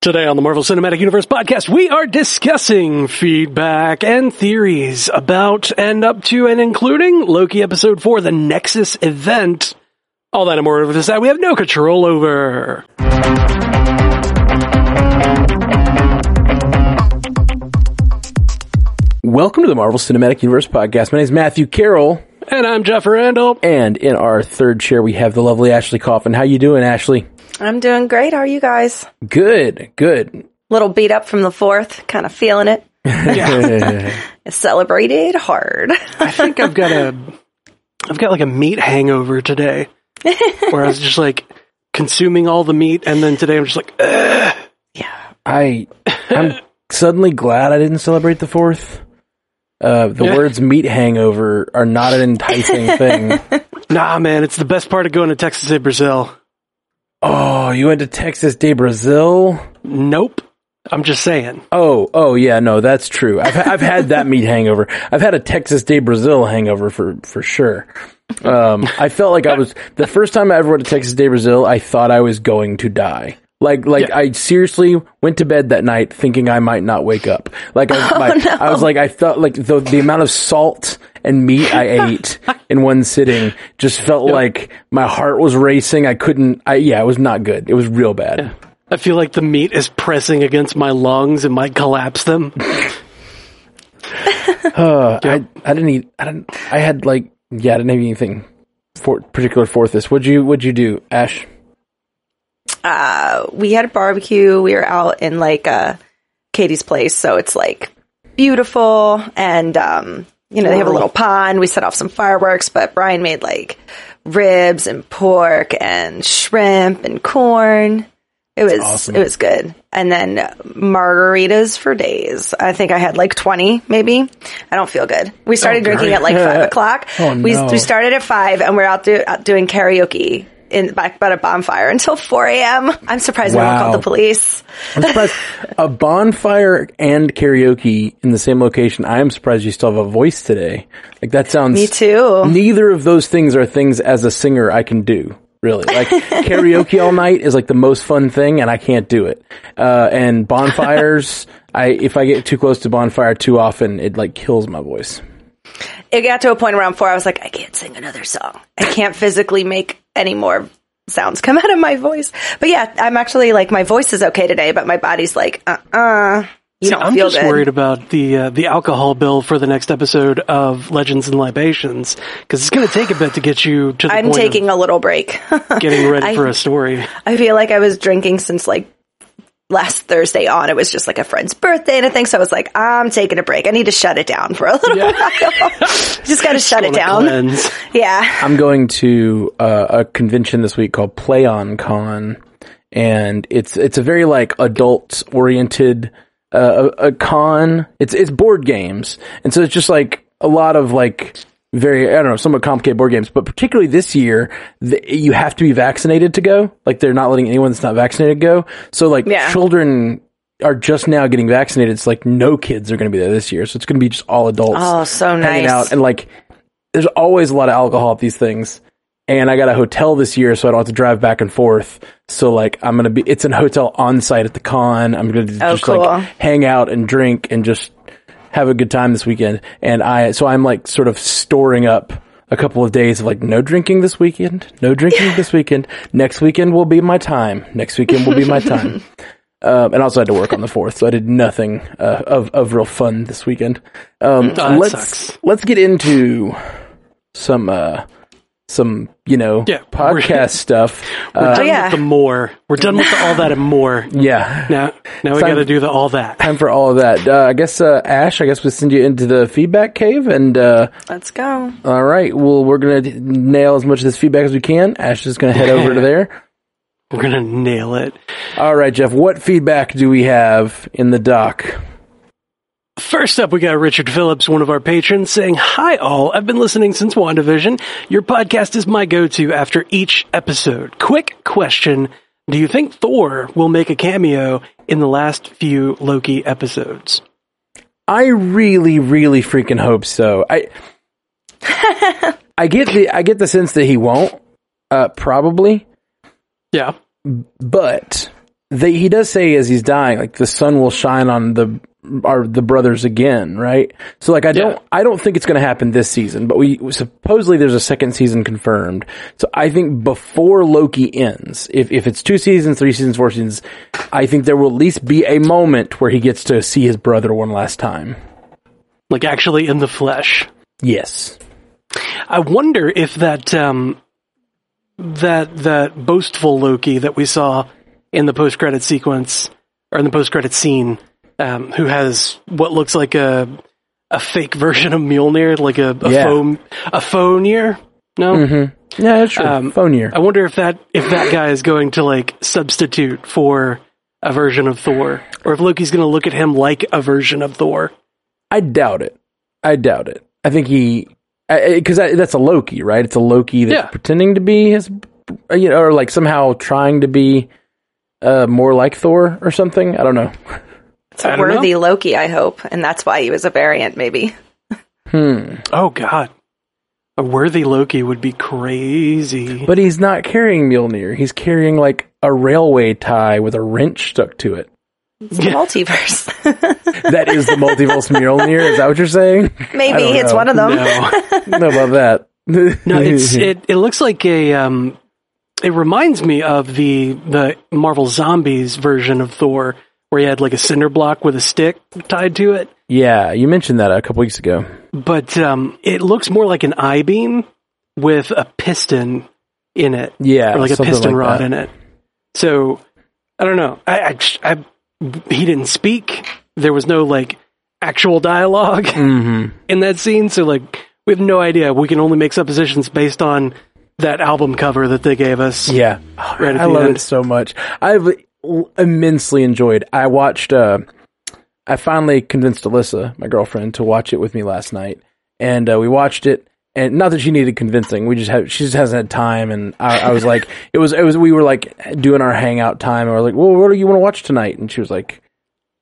Today on the Marvel Cinematic Universe podcast, we are discussing feedback and theories about and up to and including Loki episode 4, the Nexus event. All that and more of this that we have no control over. Welcome to the Marvel Cinematic Universe podcast. My name is Matthew Carroll, And I'm Jeff Randall. and in our third chair we have the lovely Ashley Coffin. How you doing, Ashley? I'm doing great. How are you guys? Good, good. Little beat up from the fourth, kind of feeling it. Yeah. Celebrated hard. I think I've got a, I've got like a meat hangover today, where I was just like consuming all the meat, and then today I'm just like, Ugh. I I'm suddenly glad I didn't celebrate the fourth. Uh, the Yeah. words "meat hangover" are not an enticing thing. nah, man, it's the best part of going to Texas de Brazil. Oh, you went to Texas de Brazil? Nope. I'm just saying. Oh, oh yeah, no, that's true. I've I've had that meat hangover. I've had a Texas de Brazil hangover for for sure. Um, I felt like I was the first time I ever went to Texas de Brazil. I thought I was going to die. Like like Yeah. I seriously went to bed that night thinking I might not wake up. Like I, my, I was like I felt like the the amount of salt and meat I ate in one sitting just felt like my heart was racing. I couldn't. I yeah, it was not good. It was real bad. I feel like the meat is pressing against my lungs and might collapse them. Uh, I I didn't eat. I didn't. I had like yeah. I didn't have anything for particular for this. What'd you What'd you do, Ash? Uh, we had a barbecue. We were out in like uh, Katie's place, so it's like beautiful, and um, you know they have a little pond. We set off some fireworks, but Brian made like ribs and pork and shrimp and corn. It was awesome. it was good, and then margaritas for days. I think I had like twenty, maybe. I don't feel good. We started oh, drinking at like five oh, o'clock. Oh, we we started at five, and we're out, do, out doing karaoke in back by a bonfire until four a.m. I'm surprised no one Wow. called the police. I'm surprised a bonfire and karaoke in the same location. I am surprised you still have a voice today. Like that sounds. Me too. Neither of those things are things as a singer I can do. Really, like karaoke all night is like the most fun thing, and I can't do it. Uh, and bonfires, I if I get too close to bonfire too often, it like kills my voice. It got to a point around four. I was like, I can't sing another song. I can't physically make any more sounds come out of my voice. But yeah, I'm actually like my voice is okay today, but my body's like, uh, uh you See, don't I'm feel just good. worried about the uh, the alcohol bill for the next episode of Legends and Libations because it's going to take a bit to get you to the I'm taking a little break. getting ready I- for a story. I feel like I was drinking since like last Thursday on. It was just like a friend's birthday and a thing. So I was like, I'm taking a break. I need to shut it down for a little while. just got to shut it down. cleanse. Yeah. I'm going to uh, a convention this week called Play On Con, and it's it's a very like adult oriented uh, a, a con. It's it's board games, and so it's just like a lot of like very I don't know somewhat complicated board games. But particularly this year, the, you have to be vaccinated to go. Like they're not letting anyone that's not vaccinated go. So like Yeah. children are just now getting vaccinated. It's like no kids are going to be there this year, so it's going to be just all adults Oh, so hanging nice. out and like there's always a lot of alcohol at these things and i got a hotel this year so i don't have to drive back and forth so like i'm gonna be it's an hotel on site at the con i'm gonna Oh, just cool. like hang out and drink and just have a good time this weekend and i so i'm like sort of storing up a couple of days of like no drinking this weekend no drinking this weekend next weekend will be my time next weekend will be my time um, and also had to work on the fourth, so I did nothing uh, of of real fun this weekend. Um, that let's sucks. let's get into some uh, some you know Yeah, we're- podcast stuff. We're Uh, done yeah. with the more. We're done with the all that and more. yeah, Now, now we got to do the all that. time for all of that. Uh, I guess uh, Ash, I guess we send you into the feedback cave, and uh, Let's go. all right, well we're gonna nail as much of this feedback as we can. Ash is gonna head over to there. We're gonna nail it. All right, Jeff, what feedback do we have in the doc? First up, we got Richard Phillips, one of our patrons, saying, Hi all, I've been listening since WandaVision. Your podcast is my go-to after each episode. Quick question. Do you think Thor will make a cameo in the last few Loki episodes? I really, really freaking hope so. I I get the I get the sense that he won't, uh, probably, Yeah. but they, he does say as he's dying, like the sun will shine on the our the brothers again, right? So like I don't Yeah. I don't think it's going to happen this season, but we supposedly there's a second season confirmed. So I think before Loki ends, if if it's two seasons, three seasons, four seasons, I think there will at least be a moment where he gets to see his brother one last time. Like actually in the flesh. Yes. I wonder if that um, that that boastful Loki that we saw in the post credit sequence or in the post credit scene, um, who has what looks like a a fake version of Mjolnir, like a a Yeah. foam a Phonir. No, Mm-hmm. Yeah, that's true. Um, Phone year. I wonder if that if that guy is going to like substitute for a version of Thor, or if Loki's going to look at him like a version of Thor. I doubt it. I doubt it. I think he, because that's a Loki, right? It's a Loki that's Yeah. pretending to be his, you know, or like somehow trying to be uh, more like Thor or something. I don't know. It's I a don't know. worthy Loki, I hope, and that's why he was a variant, maybe. Hmm. Oh God, a worthy Loki would be crazy. But he's not carrying Mjolnir. He's carrying like a railway tie with a wrench stuck to it. It's the Yeah. multiverse. That is the multiverse Mjolnir. Is that what you're saying? maybe it's know. one of them. no, know about that. no, it's it. It looks like a. Um, it reminds me of the the Marvel Zombies version of Thor, where he had like a cinder block with a stick tied to it. yeah, you mentioned that a couple weeks ago. But um, it looks more like an I beam with a piston in it. Yeah, or like a piston like rod that. in it. So I don't know. I, I, I he didn't speak. There was no like actual dialogue Mm-hmm. in that scene. So like we have no idea. We can only make suppositions based on that album cover that they gave us. Yeah, Right I love end. it so much. I've immensely enjoyed. I watched. Uh, I finally convinced Alyssa, my girlfriend, to watch it with me last night, and uh, we watched it. And not that she needed convincing, we just had she just hasn't had time. And I, I was like, it was it was we were like doing our hangout time, and we are like, well, what do you want to watch tonight? And she was like,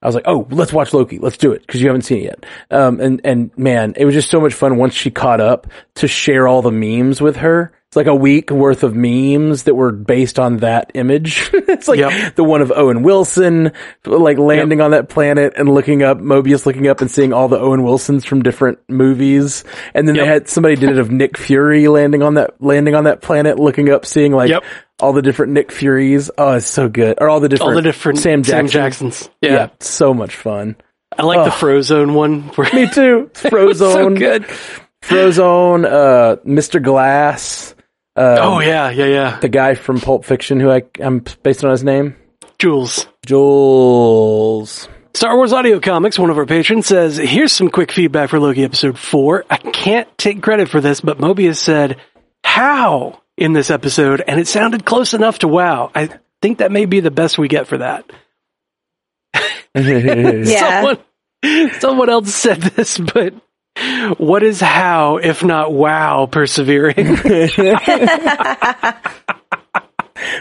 I was like, oh, let's watch Loki. Let's do it because you haven't seen it yet. Um, and and man, it was just so much fun once she caught up to share all the memes with her. It's like a week worth of memes that were based on that image. it's like Yep. the one of Owen Wilson, like landing on that planet and looking up Mobius, looking up and seeing all the Owen Wilsons from different movies. And then they had somebody did it of Nick Fury landing on that landing on that planet, looking up, seeing like Yep. all the different Nick Furies. Oh, it's so good. Or all the different All the different Sam Jackson. Jacksons. Yeah. Yeah, so much fun. I like the Ugh. Frozone one. Me too. so good. Frozone, uh, Mr. Glass, uh, Oh yeah, yeah, yeah. the guy from Pulp Fiction who I, I'm based on his name, Jules. Jules. Star Wars Audio Comics, one of our patrons, says, Here's some quick feedback for Loki episode 4. I can't take credit for this, but Mobius said, How? in this episode, and it sounded close enough to wow. I think that may be the best we get for that. Yeah. Someone, someone else said this, but what is how, if not wow, persevering?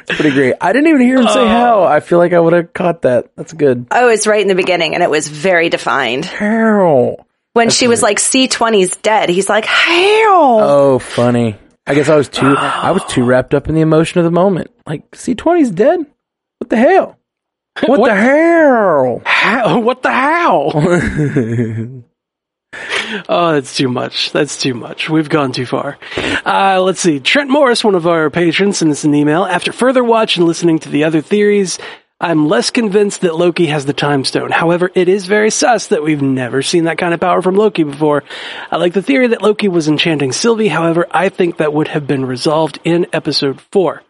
It's pretty great. I didn't even hear him say oh. how. I feel like I would have caught that. That's good. Oh, it's right in the beginning, and it was very defined. How? When she was like, C20's dead, he's like, how? Oh, funny. I guess I was too. I was too wrapped up in the emotion of the moment. Like C20's dead. What the hell? What, What? the hell? how? What the how? Oh, that's too much. That's too much. We've gone too far. Uh, let's see. Trent Morris, one of our patrons, sent us an email. After further watch and listening to the other theories, I'm less convinced that Loki has the time stone. However, it is very sus that we've never seen that kind of power from Loki before. I like the theory that Loki was enchanting Sylvie. However, I think that would have been resolved in episode four.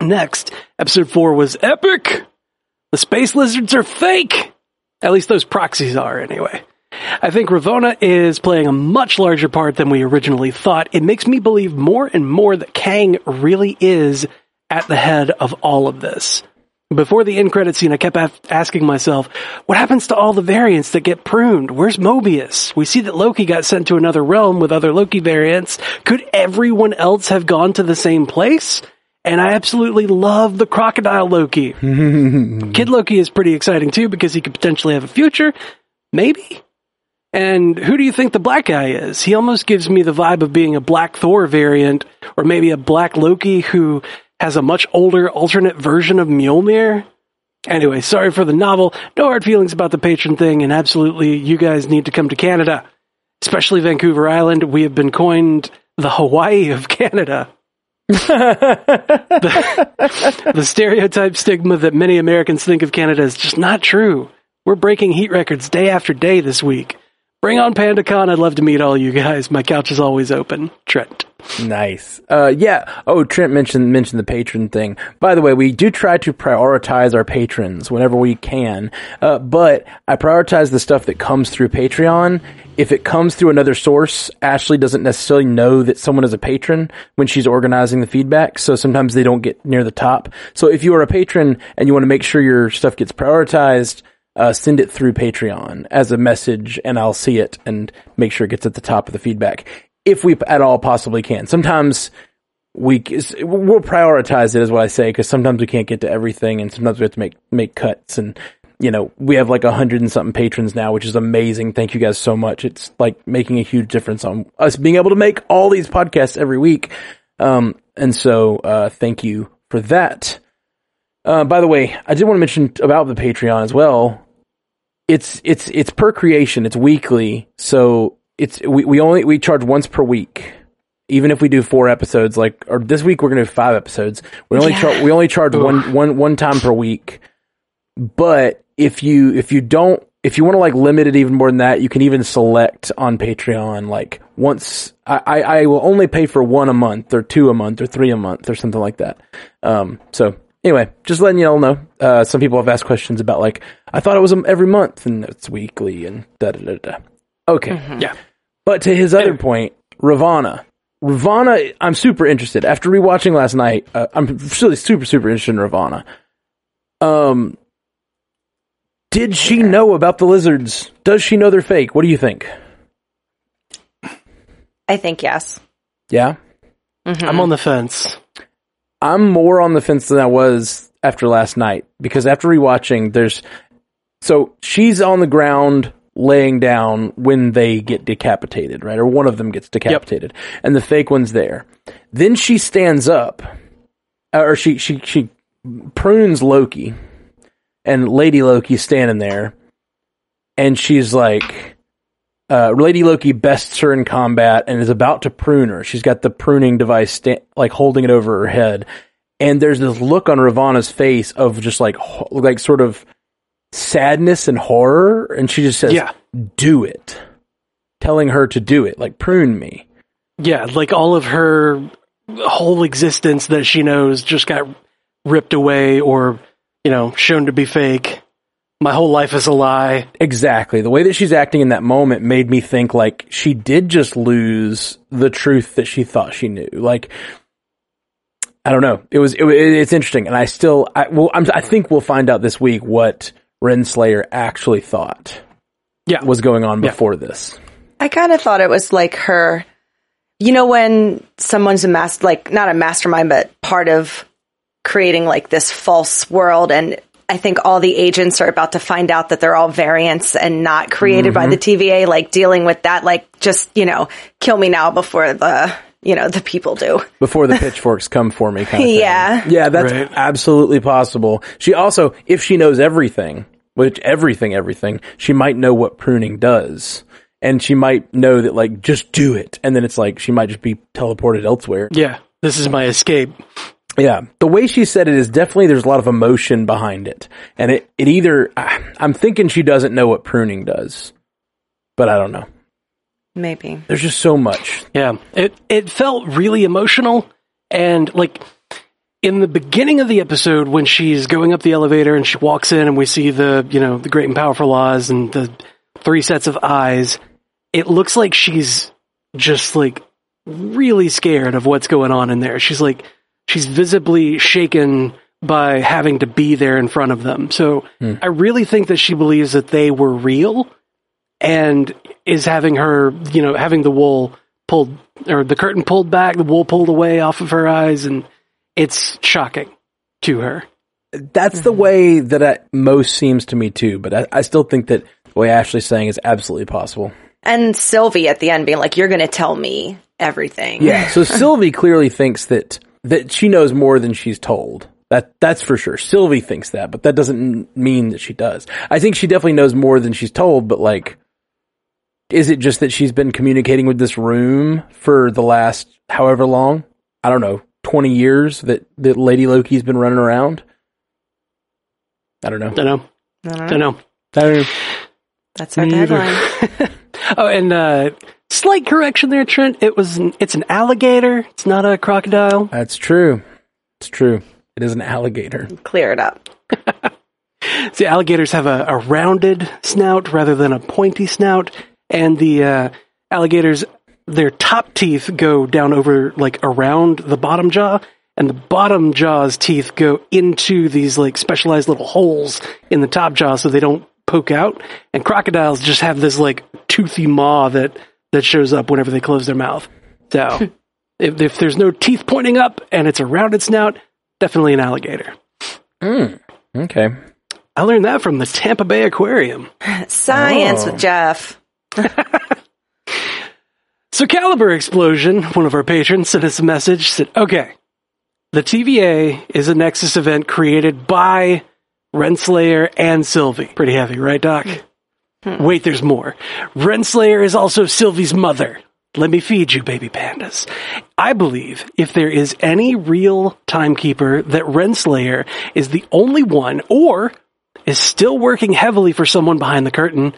Next, episode four was epic. The space lizards are fake. At least those proxies are, anyway. I think Ravonna is playing a much larger part than we originally thought. It makes me believe more and more that Kang really is at the head of all of this. Before the end credit scene, I kept af- asking myself, what happens to all the variants that get pruned? Where's Mobius? We see that Loki got sent to another realm with other Loki variants. Could everyone else have gone to the same place? And I absolutely love the crocodile Loki. Kid Loki is pretty exciting too because he could potentially have a future. Maybe. And who do you think the black guy is? He almost gives me the vibe of being a Black Thor variant, or maybe a Black Loki who has a much older alternate version of Mjolnir. Anyway, sorry for the novel. No hard feelings about the patron thing, and absolutely, you guys need to come to Canada, especially Vancouver Island. We have been coined the Hawaii of Canada. the, the stereotype stigma that many Americans think of Canada is just not true. We're breaking heat records day after day this week. Bring on PandaCon. I'd love to meet all you guys. My couch is always open. Trent. Nice. Uh, yeah. Oh, Trent mentioned mentioned the patron thing. By the way, we do try to prioritize our patrons whenever we can. Uh, but I prioritize the stuff that comes through Patreon. If it comes through another source, Ashley doesn't necessarily know that someone is a patron when she's organizing the feedback. So sometimes they don't get near the top. So if you are a patron and you want to make sure your stuff gets prioritized, uh, send it through Patreon as a message and I'll see it and make sure it gets at the top of the feedback if we at all possibly can. Sometimes we we'll prioritize it is what I say because sometimes we can't get to everything and sometimes we have to make make cuts and you know we have like a hundred and something patrons now which is amazing thank you guys so much it's like making a huge difference on us being able to make all these podcasts every week um and so uh thank you for that uh, by the way, I did want to mention about the Patreon as well. It's it's it's per creation. It's weekly, so it's we, we only we charge once per week. Even if we do four episodes, like or this week we're gonna do five episodes. We only Yeah. char- we only charge one one one time per week. But if you if you don't if you want to like limit it even more than that, you can even select on Patreon like once I, I, I will only pay for one a month or two a month or three a month or something like that. Um so anyway, just letting you all know. Uh some people have asked questions about like I thought it was every month and it's weekly and da da da da. Okay. Yeah. But to his other point, Ravonna. Ravonna, I'm super interested. After rewatching last night, uh, I'm really super, super interested in Ravonna. Um, did she know about the lizards? Does she know they're fake? What do you think? I think yes. Yeah? I'm on the fence. I'm more on the fence than I was after last night because after rewatching, there's so she's on the ground laying down when they get decapitated, right? Or one of them gets decapitated, and the fake one's there. Then she stands up, uh, or she she she prunes Loki, and Lady Loki's standing there, and she's like. Uh, Lady Loki bests her in combat and is about to prune her. She's got the pruning device, sta- like holding it over her head, and there's this look on Ravonna's face of just like, ho- like sort of sadness and horror, and she just says, Yeah. "Do it," telling her to do it, like prune me. Yeah, like all of her whole existence that she knows just got ripped away or, you know, shown to be fake. My whole life is a lie. Exactly. The way that she's acting in that moment made me think like she did just lose the truth that she thought she knew. Like, I don't know. It was, it, it's interesting. And I still, I, well, I'm, I think we'll find out this week what Renslayer actually thought Yeah. was going on Yeah. before this. I kind of thought it was like her, you know, when someone's a master, like not a mastermind, but part of creating like this false world. And I think all the agents are about to find out that they're all variants and not created by the mm-hmm. TVA, like dealing with that, like just, you know, kill me now before the, you know, the people do. before the pitchforks come for me kind of thing. Yeah. Yeah, that's Right. absolutely possible. She also, if she knows everything, which everything, everything, she might know what pruning does. And she might know that like, just do it. And then it's like, she might just be teleported elsewhere. Yeah. This is my escape. Yeah. The way she said it is definitely, there's a lot of emotion behind it. And it, it either, I'm thinking she doesn't know what pruning does, but I don't know. Maybe. There's just so much. Yeah. It it felt really emotional and like in the beginning of the episode when she's going up the elevator and she walks in and we see the, you know, the great and powerful laws and the three sets of eyes, it looks like she's just like really scared of what's going on in there. She's like she's visibly shaken by having to be there in front of them. So hmm. I really think that she believes that they were real and is having her, you know, having the wool pulled or the curtain pulled back, the wool pulled away off of her eyes, and it's shocking to her. That's the mm-hmm. way that it most seems to me too, but I, I still think that the way Ashley's saying is absolutely possible. And Sylvie at the end being like, you're going to tell me everything. Yeah. So Sylvie clearly thinks that that she knows more than she's told. That that's for sure. Sylvie thinks that, but that doesn't mean that she does. I think she definitely knows more than she's told, but like is it just that she's been communicating with this room for the last however long? I don't know, 20 years that that Lady Loki's been running around? I don't know. Don't know. I don't know. Don't know. I don't know. That's our Me either. tagline. Oh, and uh, slight correction there, Trent. It was an, it's an alligator. It's not a crocodile. That's true. It's true. It is an alligator. Clear it up. See, alligators have a, a rounded snout rather than a pointy snout, and the uh, alligators, their top teeth go down over like around the bottom jaw, and the bottom jaw's teeth go into these like specialized little holes in the top jaw, so they don't poke out. And crocodiles just have this like toothy maw that that shows up whenever they close their mouth. So, if, if there's no teeth pointing up and it's a rounded snout, definitely an alligator. Mm, okay. I learned that from the Tampa Bay Aquarium. Science Oh. with Jeff. So Caliber Explosion, one of our patrons, sent us a message, said, okay, the TVA is a Nexus event created by Renslayer and Sylvie. Pretty heavy, right, Doc? Hmm. Wait, there's more. Renslayer is also Sylvie's mother. Let me feed you, baby pandas. I believe if there is any real timekeeper, that Renslayer is the only one, or is still working heavily for someone behind the curtain,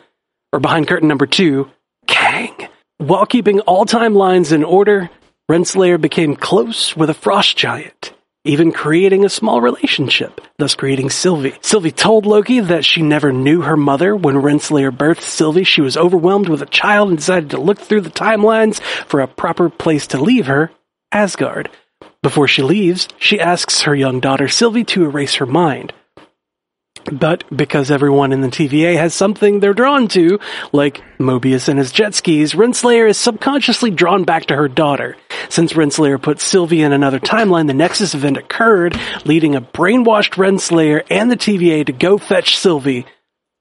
or behind curtain number two, Kang. While keeping all timelines in order, Renslayer became close with a frost giant, even creating a small relationship, thus creating Sylvie. Sylvie told Loki that she never knew her mother. When Renslayer birthed Sylvie, she was overwhelmed with a child and decided to look through the timelines for a proper place to leave her, Asgard. Before she leaves, she asks her young daughter Sylvie to erase her mind. But because everyone in the TVA has something they're drawn to, like Mobius and his jet skis, Renslayer is subconsciously drawn back to her daughter. Since Renslayer put Sylvie in another timeline, the Nexus event occurred, leading a brainwashed Renslayer and the TVA to go fetch Sylvie.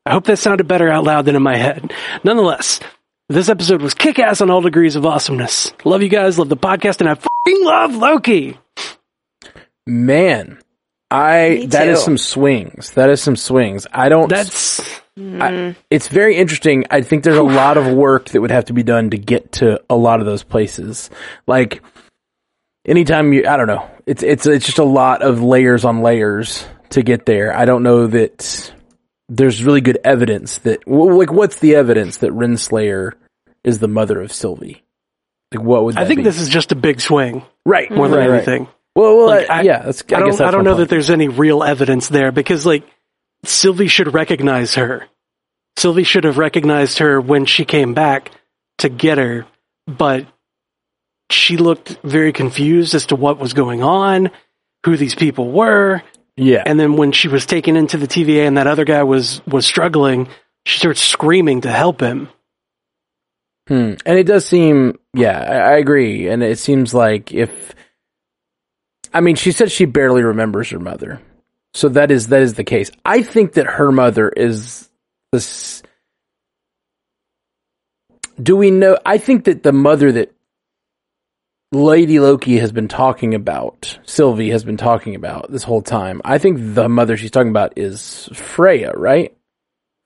I hope that sounded better out loud than in my head. Nonetheless, this episode was kick ass on all degrees of awesomeness. Love you guys, love the podcast, and I fing love Loki! Man, I Me that is too. some swings. That is some swings. I don't. That's I, mm-hmm. it's very interesting. I think there's a lot of work that would have to be done to get to a lot of those places. Like anytime you, I don't know. It's it's it's just a lot of layers on layers to get there. I don't know that there's really good evidence that like what's the evidence that Renslayer is the mother of Sylvie? Like what would I think be? this is just a big swing right more than right, right. Well, well, Like, I- yeah. That's, I, I don't, I don't know that there's any real evidence there because, like, Sylvie should recognize her. Sylvie should have recognized her when she came back to get her, but she looked very confused as to what was going on, who these people were, Yeah, and then when she was taken into the TVA and that other guy was was struggling, she starts screaming to help him. Hmm. And it does seem, yeah, I, I agree. And it seems like if, I mean, she said she barely remembers her mother, so that is that is the case. I think that her mother is this. Do we know? I think that the mother that Lady Loki has been talking about, Sylvie has been talking about this whole time. I think the mother she's talking about is Freya, right?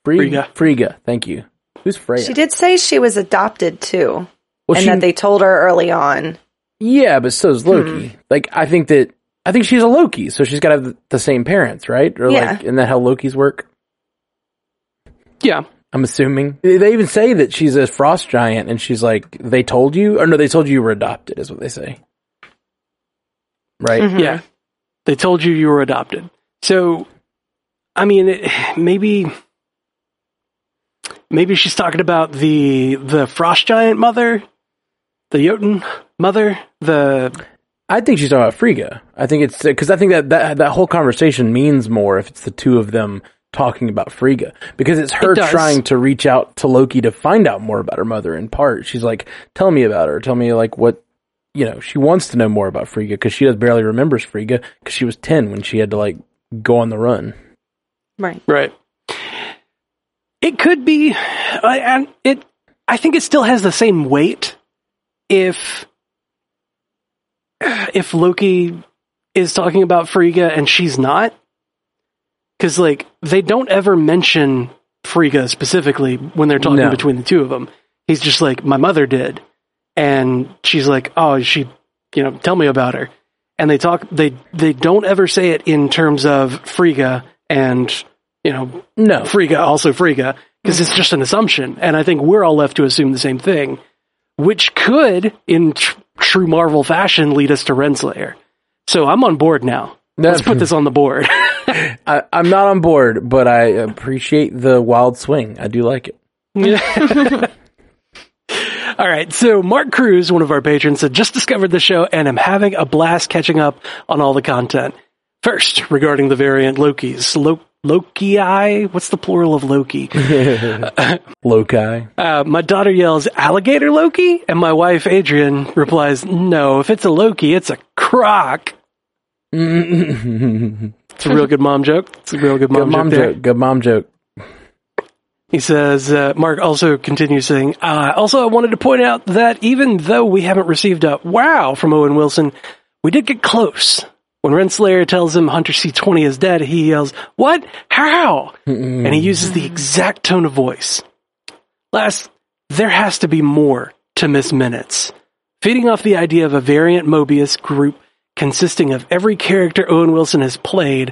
Frigga. Frigga. Thank you. Who's Freya? She did say she was adopted too, Well, and she- that they told her early on. Yeah, but so is Loki. Like, I think that I think she's a Loki, so she's got to have the- the same parents, right? Or Yeah. like, isn't that how Loki's work? Yeah, I'm assuming they they even say that she's a frost giant, and she's like, they told you, or no, they told you you were adopted, is what they say, right? Mhm. Yeah. They told you you were adopted. So, I mean, it, maybe, maybe she's talking about the, the frost giant mother, the Jotun mother, the, I think she's talking about Frigga. I think it's because I think that, that that whole conversation means more if it's the two of them talking about Frigga because it's her It trying to reach out to Loki to find out more about her mother. In part, she's like, "Tell me about her. Tell me like what." You know, she wants to know more about Frigga because she does barely remembers Frigga because she was ten when she had to like go on the run. Right. right. It could be, I- and it, I think it still has the same weight if, if Loki is talking about Frigga and she's not. Cause like, they don't ever mention Frigga specifically when they're talking No. between the two of them. He's just like, my mother did. And she's like, oh, she, you know, tell me about her. And they talk, they, they don't ever say it in terms of Frigga and, you know, No. Frigga, also Frigga, because it's just an assumption. And I think we're all left to assume the same thing, which could, in tr- true Marvel fashion, lead us to Renslayer. So I'm on board now. Let's put this on the board. I, I'm not on board, but I appreciate the wild swing. I do like it. all right. So Mark Cruz, one of our patrons, said, just discovered the show and I'm having a blast catching up on all the content. First, regarding the variant Lokis. Lo- Loki, what's the plural of Loki? Loki. Uh, my daughter yells, alligator Loki? And my wife, Adrian, replies, no, if it's a Loki, it's a croc. It's a real good mom joke. It's a real good mom, Good mom joke, joke. Good mom joke. He says, uh, Mark also continues saying, uh, also I wanted to point out that even though we haven't received a wow from Owen Wilson, we did get close. When Renslayer tells him Hunter C20 is dead, he yells, what? How? and he uses the exact tone of voice. Last, there has to be more to Miss Minutes. Feeding off the idea of a variant Mobius group consisting of every character Owen Wilson has played,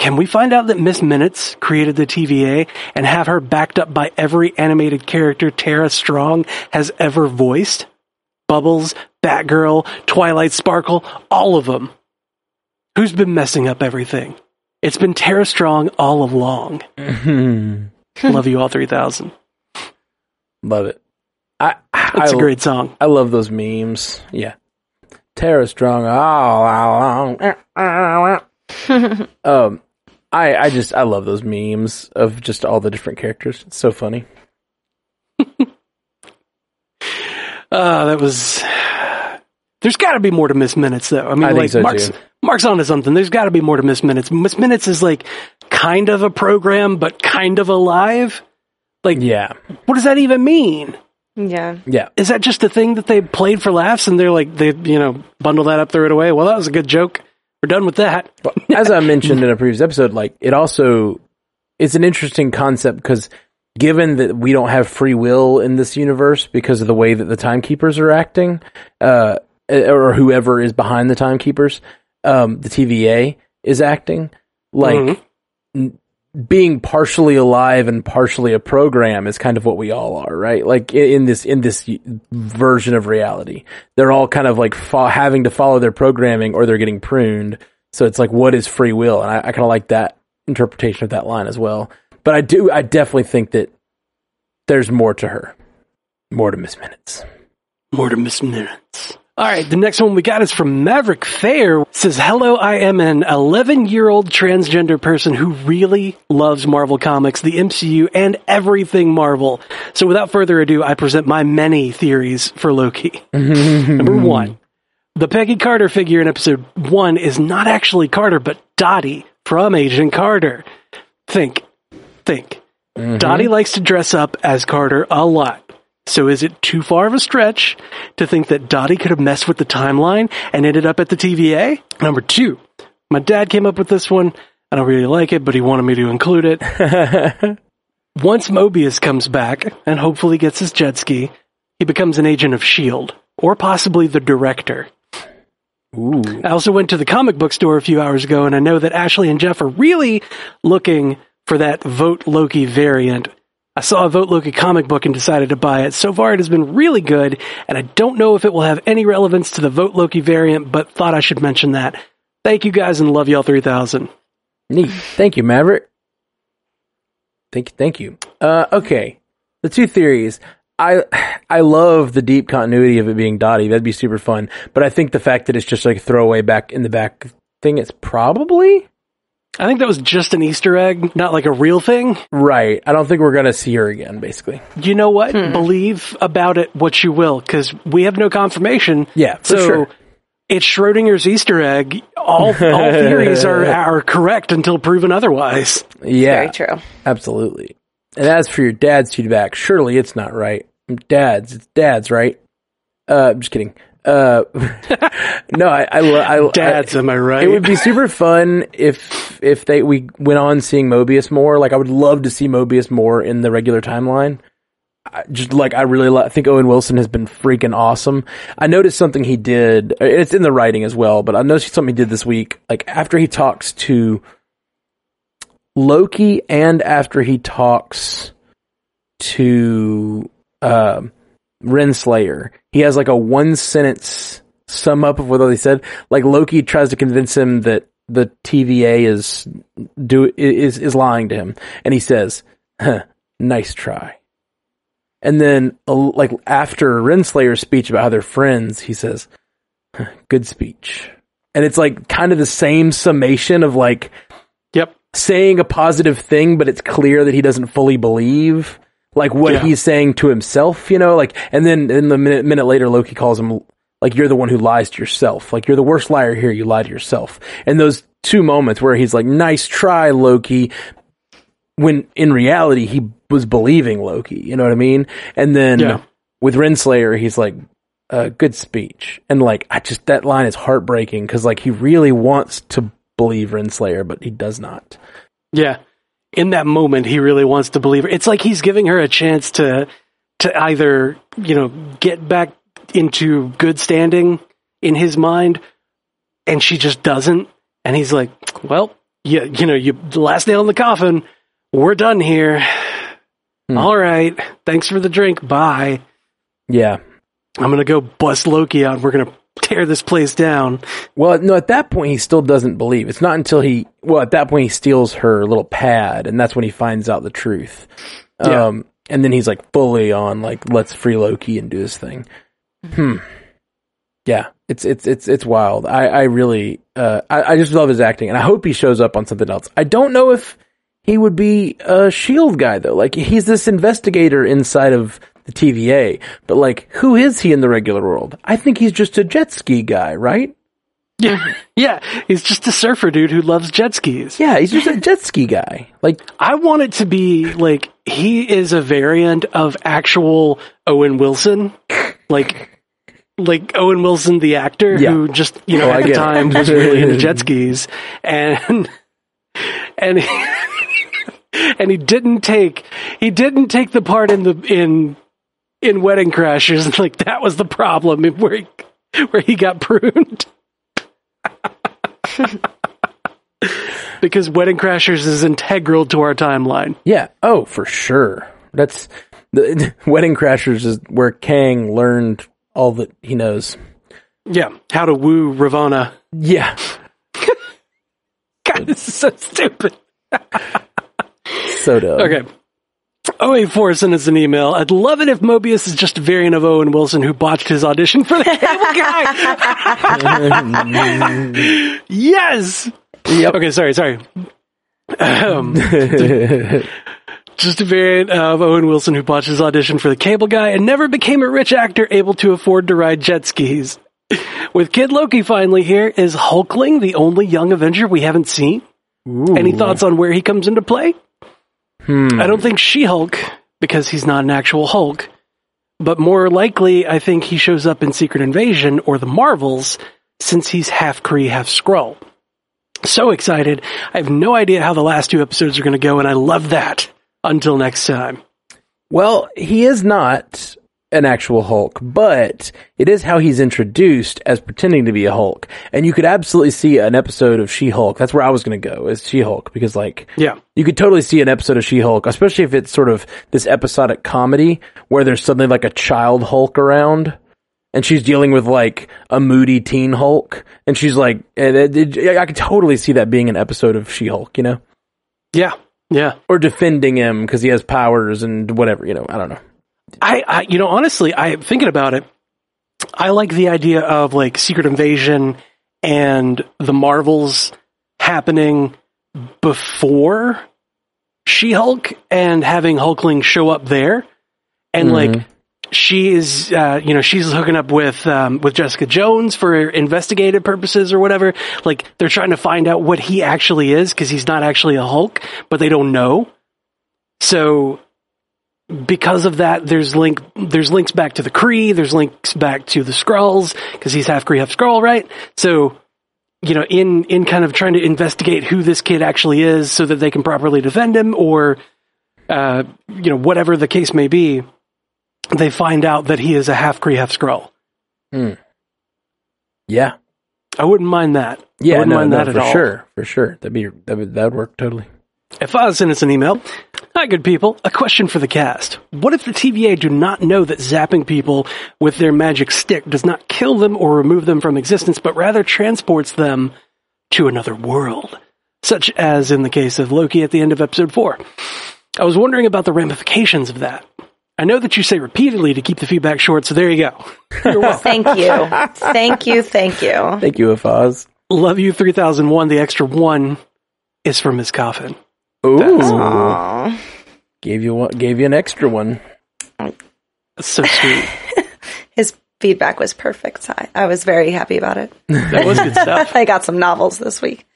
can we find out that Miss Minutes created the TVA and have her backed up by every animated character Tara Strong has ever voiced? Bubbles, Batgirl, Twilight Sparkle, all of them. Who's been messing up everything? It's been Tara Strong all along. Love you all 3000. Love it. I, That's I, a great song. I love those memes. Yeah. Tara Strong. Oh, oh. um, I I just I love those memes of just all the different characters. It's so funny. Uh, that was. There's got to be more to Miss Minutes, though. I mean, I like so, Mark's too. Mark's onto something. There's got to be more to Miss Minutes. Miss Minutes is like kind of a program, but kind of alive. Like, Yeah. what does that even mean? Yeah. Yeah. Is that just a thing that they played for laughs and they're like they you know bundle that up, throw it away? Well, that was a good joke. We're done with that. Well, as I mentioned in a previous episode, like it also it's an interesting concept because given that we don't have free will in this universe because of the way that the timekeepers are acting, uh, or whoever is behind the timekeepers, um, the TVA is acting like Mhm. n- being partially alive and partially a program is kind of what we all are, right? Like in this in this version of reality, they're all kind of like fo- having to follow their programming or they're getting pruned. So it's like, what is free will? And I, I kind of like that interpretation of that line as well. But I do, I definitely think that there's more to her, more to Miss Minutes. More to Miss Minutes. All right, the next one we got is from Maverick Fair. It says, "Hello, I am an 11-year-old transgender person who really loves Marvel Comics, the MCU, and everything Marvel. So without further ado, I present my many theories for Loki. Number 1. The Peggy Carter figure in episode 1 is not actually Carter, but Dottie from Agent Carter. Think, think. Mm-hmm. Dottie likes to dress up as Carter a lot. So is it too far of a stretch to think that Dottie could have messed with the timeline and ended up at the TVA? Number two, my dad came up with this one. I don't really like it, but he wanted me to include it. Once Mobius comes back and hopefully gets his jet ski, he becomes an agent of S.H.I.E.L.D. Or possibly the director. Ooh, I also went to the comic book store a few hours ago, and I know that Ashley and Jeff are really looking for that Vote Loki variant. I saw a Vote Loki comic book and decided to buy it. So far, it has been really good, and I don't know if it will have any relevance to the Vote Loki variant, but thought I should mention that. Thank you guys and love y'all 3000. neat. Thank you, Maverick. Thank you, thank you. Uh, okay, the two theories. I I love the deep continuity of it being Dottie. That'd be super fun. But I think the fact that it's just like a throwaway back in the back thing, it's probably I think that was just an Easter egg, not like a real thing. right. I don't think we're gonna see her again. Basically, You know what? Believe about it what you will, because we have no confirmation. Yeah, for so sure. it's Schrodinger's Easter egg. All all theories are are correct until proven otherwise. yeah, Very true. absolutely. And as for your dad's feedback, surely it's not right. Dad's, it's dad's, right? Uh, I'm just kidding. Uh, no, I, I, I, Dads, I, am I right? It would be super fun if if they we went on seeing Mobius more. Like I would love to see Mobius more in the regular timeline. I just like I really li- I think Owen Wilson has been freaking awesome. I noticed something he did. It's in the writing as well, but I noticed something he did this week. Like after he talks to Loki, and after he talks to um, Renslayer, he has like a one sentence sum up of what they said. Like Loki tries to convince him that the TVA is do is is lying to him, and he says, huh, "Nice try." And then, like after Renslayer's speech about how they're friends, he says, huh, "Good speech." And it's like kind of the same summation of like yep. saying a positive thing, but it's clear that he doesn't fully believe like what Yeah. he's saying to himself, you know, like, and then in the minute, minute later, Loki calls him like, you're the one who lies to yourself. Like, you're the worst liar here. You lie to yourself. And those two moments where he's like, nice try, Loki, when in reality, he was believing Loki, you know what I mean? And then Yeah. with Renslayer, he's like, uh, good speech. And like, I just, that line is heartbreaking because like he really wants to believe Renslayer, but he does not. Yeah. In that moment, he really wants to believe her. It's like he's giving her a chance to, to either, you know, get back into good standing in his mind, and she just doesn't. And he's like, well, you, you know, you, the last nail in the coffin, we're done here. Hmm. All right. Thanks for the drink. Bye. Yeah. I'm going to go bust Loki out. We're going to tear this place down. Well, no, at that point he still doesn't believe. It's not until he, well, at that point he steals her little pad and that's when he finds out the truth. Yeah. Um, and then he's like fully on, like, let's free Loki and do his thing. Hmm. Yeah, it's, it's, it's, it's wild. I, I really, uh, I, I just love his acting and I hope he shows up on something else. I don't know if he would be a shield guy though. Like, he's this investigator inside of the TVA, but like, who is he in the regular world? I think he's just a jet ski guy, right? Yeah. Yeah. He's just a surfer dude who loves jet skis. Yeah, he's just a jet ski guy. Like, I want it to be like he is a variant of actual Owen Wilson, like like Owen Wilson the actor Yeah. who just you know Oh, at the get it. time was really into jet skis and and he, and he didn't take he didn't take the part in the in in Wedding Crashers like that was the problem where he, where he got pruned. because Wedding Crashers is integral to our timeline. yeah, oh, for sure. That's the Wedding Crashers is where Kang learned all that he knows. Yeah, how to woo Ravonna. Yeah, God, this is so stupid. so dumb. Okay. 084 sent us an email. I'd love it if Mobius is just a variant of Owen Wilson who botched his audition for the cable guy. yes. Yep. Okay, sorry, sorry. Um, just a variant of Owen Wilson who botched his audition for the cable guy and never became a rich actor able to afford to ride jet skis. With Kid Loki finally here, is Hulkling the only young Avenger we haven't seen? Any thoughts on where he comes into play? Hmm. I don't think She Hulk, because he's not an actual Hulk. But more likely, I think he shows up in Secret Invasion or the Marvels, since he's half Kree, half Skrull. So excited. I have no idea how the last two episodes are going to go, and I love that. Until next time. Well, he is not an actual Hulk, but it is how he's introduced as pretending to be a Hulk. And you could absolutely see an episode of She-Hulk. That's where I was going to go, is She-Hulk, because like, Yeah. you could totally see an episode of She-Hulk, especially if it's sort of this episodic comedy where there's suddenly like a child Hulk around. And she's dealing with like a moody teen Hulk, and she's like, and it, it- I could totally see that being an episode of She-Hulk, you know, Yeah. Yeah. or defending him because he has powers and whatever, you know. I don't know. I, I, you know, honestly, I thinking about it. I like the idea of like Secret Invasion and the Marvels happening before She Hulk and having Hulkling show up there, and like she is, uh, you know, she's hooking up with um, with Jessica Jones for investigative purposes or whatever. Like they're trying to find out what he actually is because he's not actually a Hulk, but they don't know. So because of that, there's link, there's links back to the Kree, there's links back to the Skrulls, because he's half Kree, half Skrull, right? So, you know, in, in kind of trying to investigate who this kid actually is so that they can properly defend him or, uh, you know, whatever the case may be, they find out that he is a half Kree, half Skrull. Hmm. Yeah. I wouldn't mind that. I Yeah, wouldn't no, mind no, that at for all. sure, for sure. That'd be that would that would work totally. If I send us an email, hi good people, a question for the cast. What if the TVA do not know that zapping people with their magic stick does not kill them or remove them from existence, but rather transports them to another world? Such as in the case of Loki at the end of episode 4. I was wondering about the ramifications of that. I know that you say repeatedly to keep the feedback short, so there you go. You're welcome. Thank you. thank you. Thank you. Thank you, Afaz. Love you 3001, the extra one is from Miss Coffin. Ooh, Aw. gave you one, gave you an extra one. That's so sweet. His feedback was perfect. I, I was very happy about it. That was good stuff. I got some novels this week.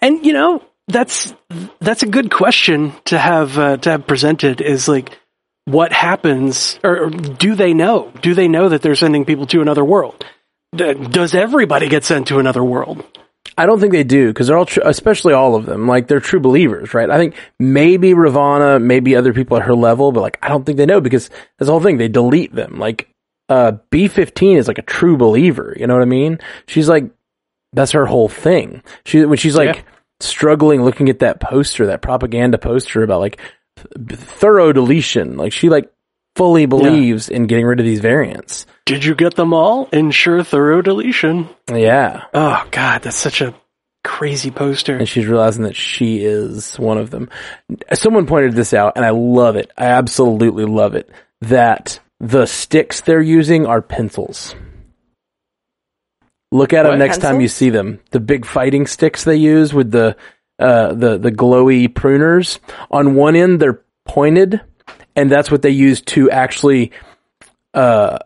And you know, that's that's a good question to have uh, to have presented. Is like, what happens, or, or do they know? Do they know that they're sending people to another world? Does everybody get sent to another world? I don't think they do because they're all, tr- especially all of them, like they're true believers, right? I think maybe Ravonna, maybe other people at her level, but like I don't think they know because that's the whole thing. They delete them. Like uh, B fifteen is like a true believer. You know what I mean? She's like that's her whole thing. She when she's like Yeah. struggling looking at that poster, that propaganda poster about like th- thorough deletion. Like she like fully believes in getting rid of these variants. Did you get them all? Ensure thorough deletion. Yeah. Oh God, that's such a crazy poster. and she's realizing that she is one of them. Someone pointed this out, and I love it. I absolutely love it. That the sticks they're using are pencils. Look at them What? next time you see them. The big fighting sticks they use with the uh, the the glowy pruners. On one end, they're pointed, and that's what they use to actually uh,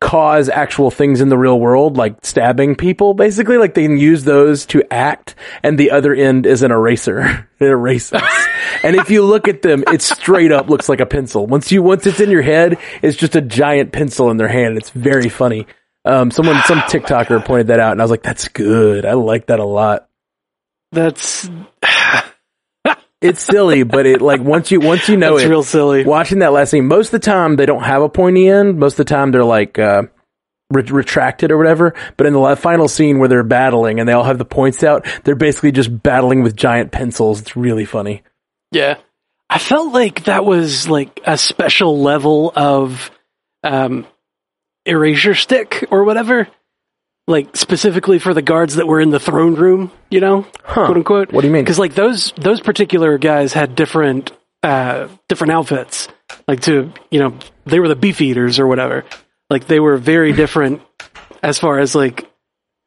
cause actual things in the real world, like stabbing people, basically. Like they can use those to act, and the other end is an eraser. it erases. and if you look at them, it straight up looks like a pencil. Once you, once it's in your head, it's just a giant pencil in their hand. It's very funny. Um, someone, some TikToker pointed that out, and I was like, that's good. I like that a lot. That's It's silly, but it, like, once you, once you know it's it, real silly. watching that last scene, most of the time they don't have a pointy end. Most of the time they're like uh, re- retracted or whatever. But in the la- final scene where they're battling and they all have the points out, they're basically just battling with giant pencils. It's really funny. Yeah. I felt like that was like a special level of um erasure stick or whatever. Like specifically for the guards that were in the throne room, you know, Huh. quote unquote. What do you mean? Because like those those particular guys had different uh different outfits. Like to you know, they were the beef eaters or whatever. Like they were very different as far as like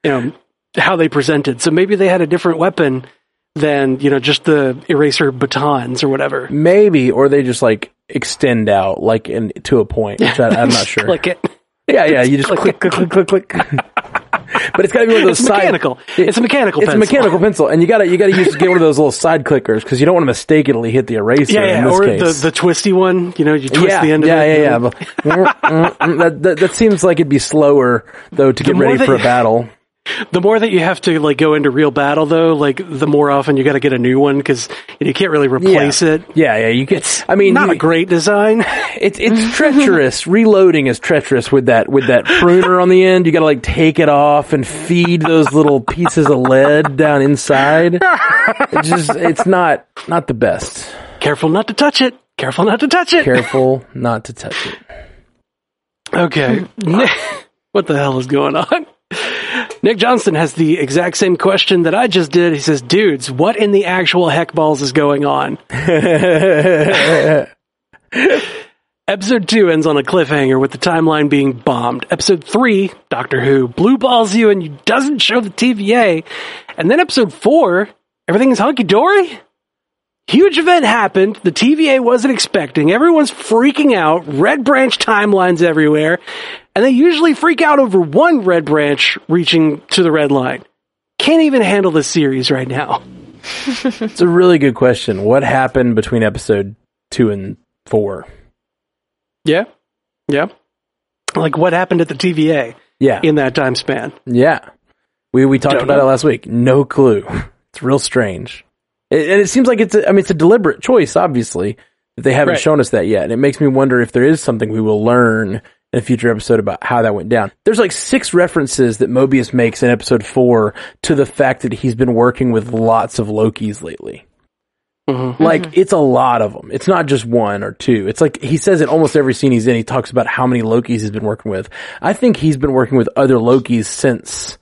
you know how they presented. So maybe they had a different weapon than you know just the eraser batons or whatever. Maybe, or they just like extend out like in, to a point, which I, I'm not sure. Click it. yeah, yeah, you just click, click, click, click, click. but it's got to be one of those It's side. mechanical. It's a mechanical. It's a mechanical pencil, and you gotta you gotta use get one of those little side clickers because you don't want to mistakenly hit the eraser. Yeah, in yeah. this Or case. the the twisty one. You know, you twist yeah, the end of yeah, it. yeah, yeah, But- mm, mm, mm, that, that that seems like it'd be slower though to get ready that for a battle. The more that you have to like go into real battle, though, like the more often you got to get a new one because you can't really replace it. Yeah, yeah, you get. I mean, Not you- a great design. it's it's treacherous. Reloading is treacherous with that with that pruner on the end. You got to like take it off and feed those little pieces of lead down inside. It's just it's not not the best. Careful not to touch it. Careful not to touch it. Careful not to touch it. Okay. What the hell is going on? Nick Johnston has the exact same question that I just did. He says, dudes, what in the actual heck balls is going on? Episode 2 ends on a cliffhanger with the timeline being bombed. Episode 3, Doctor Who, blue balls you and you doesn't show the TVA. And then episode 4, everything's hunky dory? Huge event happened. The TVA wasn't expecting. Everyone's freaking out. Red branch timelines everywhere. And they usually freak out over one red branch reaching to the red line. Can't even handle the series right now. It's a really good question. What happened between episode two and four. Yeah. Yeah. Like what happened at the TVA Yeah, in that time span? yeah. We we talked Don't about know. it last week. No clue. It's real strange, It- and it seems like it's. A, I mean, it's a deliberate choice, obviously, that they haven't Right. shown us that yet. And it makes me wonder if there is something we will learn in a future episode about how that went down. There's like six references that Mobius makes in episode four to the fact that he's been working with lots of Lokis lately. Mm-hmm. Like it's a lot of them. It's not just one or two. It's like he says in almost every scene he's in. He talks about how many Lokis he's been working with. I think he's been working with other Lokis since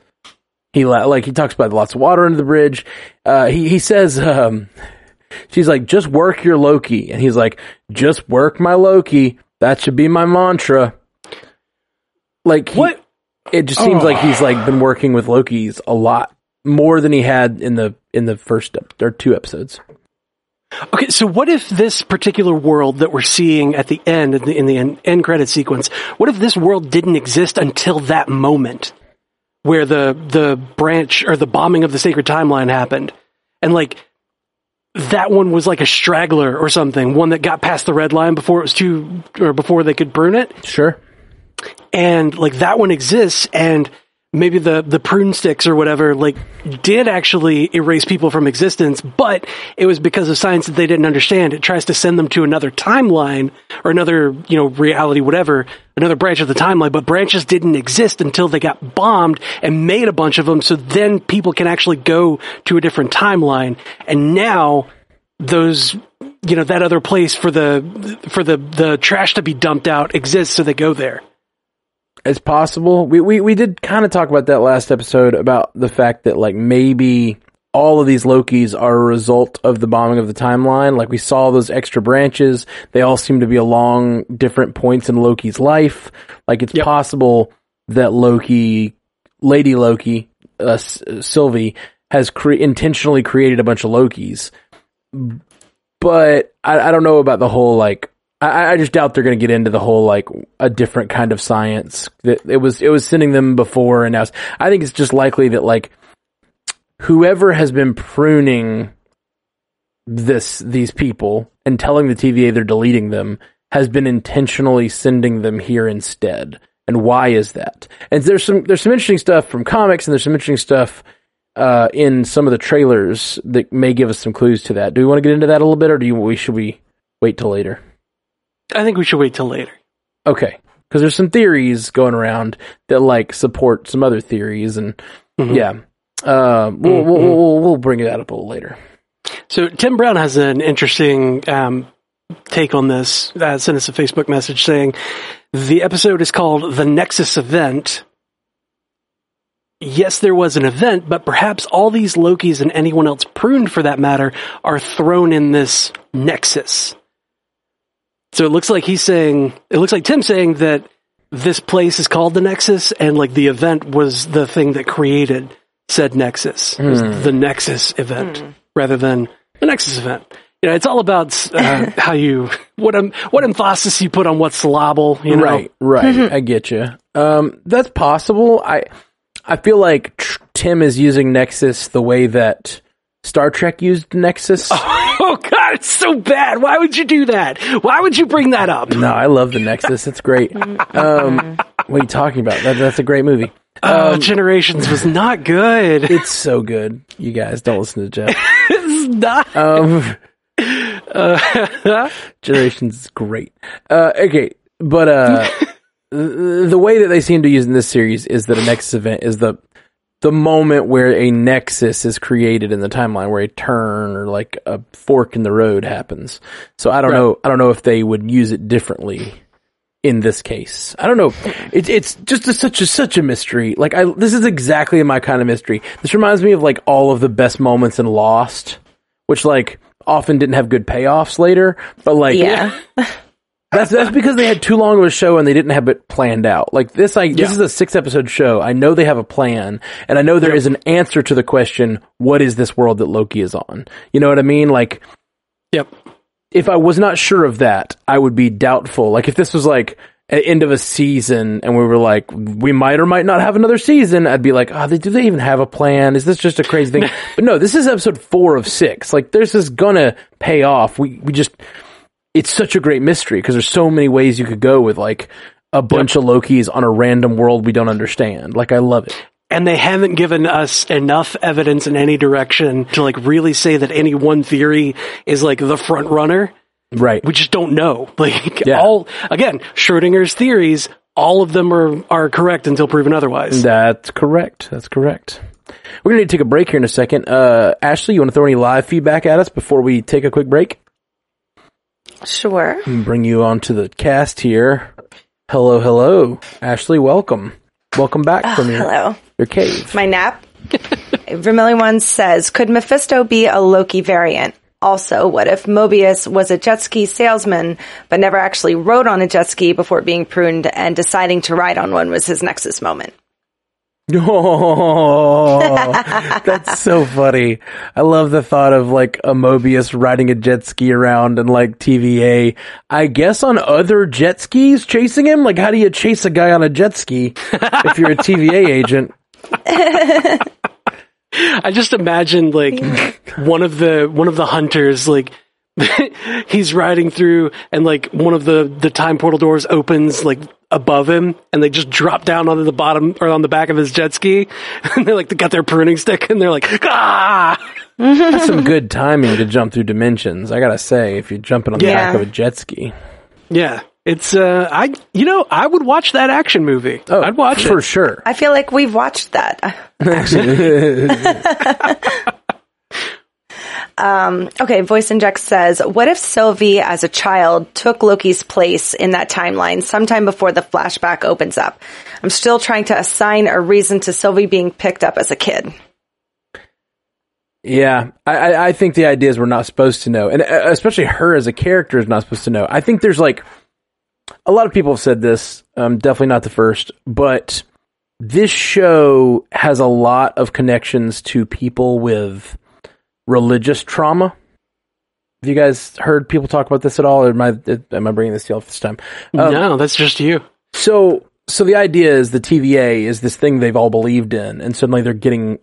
he la- like he talks about lots of water under the bridge. Uh, he he says um, she's like just work your Loki, and he's like just work my Loki. That should be my mantra. Like he- What? It just seems like oh. he's like been working with Lokis a lot more than he had in the in the first ep- or two episodes. Okay, so what if this particular world that we're seeing at the end, in the, in the end, end credit sequence, what if this world didn't exist until that moment where the, the branch or the bombing of the sacred timeline happened? And like, that one was like a straggler or something, one that got past the red line before it was too, or before they could burn it. Sure. And like that one exists and maybe the the prune sticks or whatever like did actually erase people from existence but it was because of science that they didn't understand. It tries to send them to another timeline or another you know reality whatever another branch of the timeline but branches didn't exist until they got bombed and made a bunch of them so then people can actually go to a different timeline. And now those you know that other place for the for the the trash to be dumped out exists so they go there It's possible. We we we did kind of talk about that last episode about the fact that like maybe all of these Lokis are a result of the bombing of the timeline. Like we saw those extra branches. They all seem to be along different points in Loki's life. Like it's Yep. possible that Loki, Lady Loki, uh, S- Sylvie has cre- intentionally created a bunch of Lokis. But I, I don't know about the whole like I, I just doubt they're going to get into the whole like a different kind of science. That it was it was sending them before, and now I think it's just likely that like whoever has been pruning this these people and telling the TVA they're deleting them has been intentionally sending them here instead. And why is that? And there's some there's some interesting stuff from comics, and there's some interesting stuff uh, in some of the trailers that may give us some clues to that. Do we want to get into that a little bit, or do you, we should we wait till later? I think we should wait till later. Okay, because there's some theories going around that like support some other theories, and Mhm. yeah, uh, we'll, we'll, we'll we'll bring that up a little later. So Tim Brown has an interesting um, take on this. Uh, sent us a Facebook message saying the episode is called "The Nexus Event." Yes, there was an event, but perhaps all these Lokis and anyone else pruned, for that matter, are thrown in this nexus. So it looks like he's saying, it looks like Tim's saying that this place is called the Nexus, and like the event was the thing that created said Nexus, It was Hmm. the Nexus event, rather than the Nexus event. You know, it's all about uh, how you what em, what emphasis you put on what's syllable. You know, Right, right. I get you. Um, that's possible. I I feel like tr- Tim is using Nexus the way that Star Trek used Nexus. Oh God, it's so bad. Why would you do that? Why would you bring that up? No, I love the Nexus. It's great. Um, what are you talking about? That, that's a great movie. Oh, Generations was not good. It's so good. You guys don't listen to Jeff. it's not. Um, Uh, Generations is great. Uh, okay, but uh, the the way that they seem to use in this series is that a Nexus event is the the moment where a nexus is created in the timeline, where a turn or like a fork in the road happens. So I don't Right. know. I don't know if they would use it differently in this case. I don't know. It's it's just a, such a such a mystery. Like I, this is exactly my kind of mystery. This reminds me of like all of the best moments in Lost, which like often didn't have good payoffs later, but like Yeah. that's that's because they had too long of a show and they didn't have it planned out. Like this, I this is a six episode show. I know they have a plan, and I know there is an answer to the question: What is this world that Loki is on? You know what I mean? Like yep. if I was not sure of that, I would be doubtful. Like if this was like end of a season and we were like, we might or might not have another season, I'd be like, oh, they, do they even have a plan? Is this just a crazy thing? but no, this is episode four of six. Like this is gonna pay off. We, we just, it's such a great mystery because there's so many ways you could go with like a bunch of Lokis on a random world we don't understand. Like I love it. and they haven't given us enough evidence in any direction to like really say that any one theory is like the front runner. Right. We just don't know. Like Yeah. all again, Schrodinger's theories, all of them are are correct until proven otherwise. That's correct. That's correct. We're gonna need to take a break here in a second. Uh, Ashley, you want to throw any live feedback at us before we take a quick break? Sure. and bring you onto the cast here. Hello, hello, Ashley. Welcome, welcome back oh, from your Hello. your cave. My nap. Vermilion One says, could Mephisto be a Loki variant? Also, what if Mobius was a jet ski salesman, but never actually rode on a jet ski before being pruned and deciding to ride on one was his Nexus moment? Oh, that's so funny. I love the thought of like a Mobius riding a jet ski around and like TVA. I guess on other jet skis chasing him. Like, how do you chase a guy on a jet ski if you're a TVA agent? I just imagine like one of the one of the hunters like he's riding through and like one of the the time portal doors opens like above him and they just drop down onto the bottom or on the back of his jet ski and they like they got their pruning stick and they're like ah That's some good timing to jump through dimensions. I gotta say, if you're jumping on the Yeah. back of a jet ski. yeah it's uh I you know I would watch that action movie Oh, I'd watch for it sure. I feel like we've watched that. um, okay, Voice Inject says, what if Sylvie as a child took Loki's place in that timeline sometime before the flashback opens up? I'm still trying to assign a reason to Sylvie being picked up as a kid. Yeah, I, I- think the idea is we're not supposed to know, and uh, especially her as a character is not supposed to know. I think there's like a lot of people have said this. Um, definitely not the first, but this show has a lot of connections to people with religious trauma. Have you guys heard people talk about this at all, or am I am I bringing this to you off this time? Um, no that's just you so, so the idea is the TVA is this thing they've all believed in, and suddenly they're getting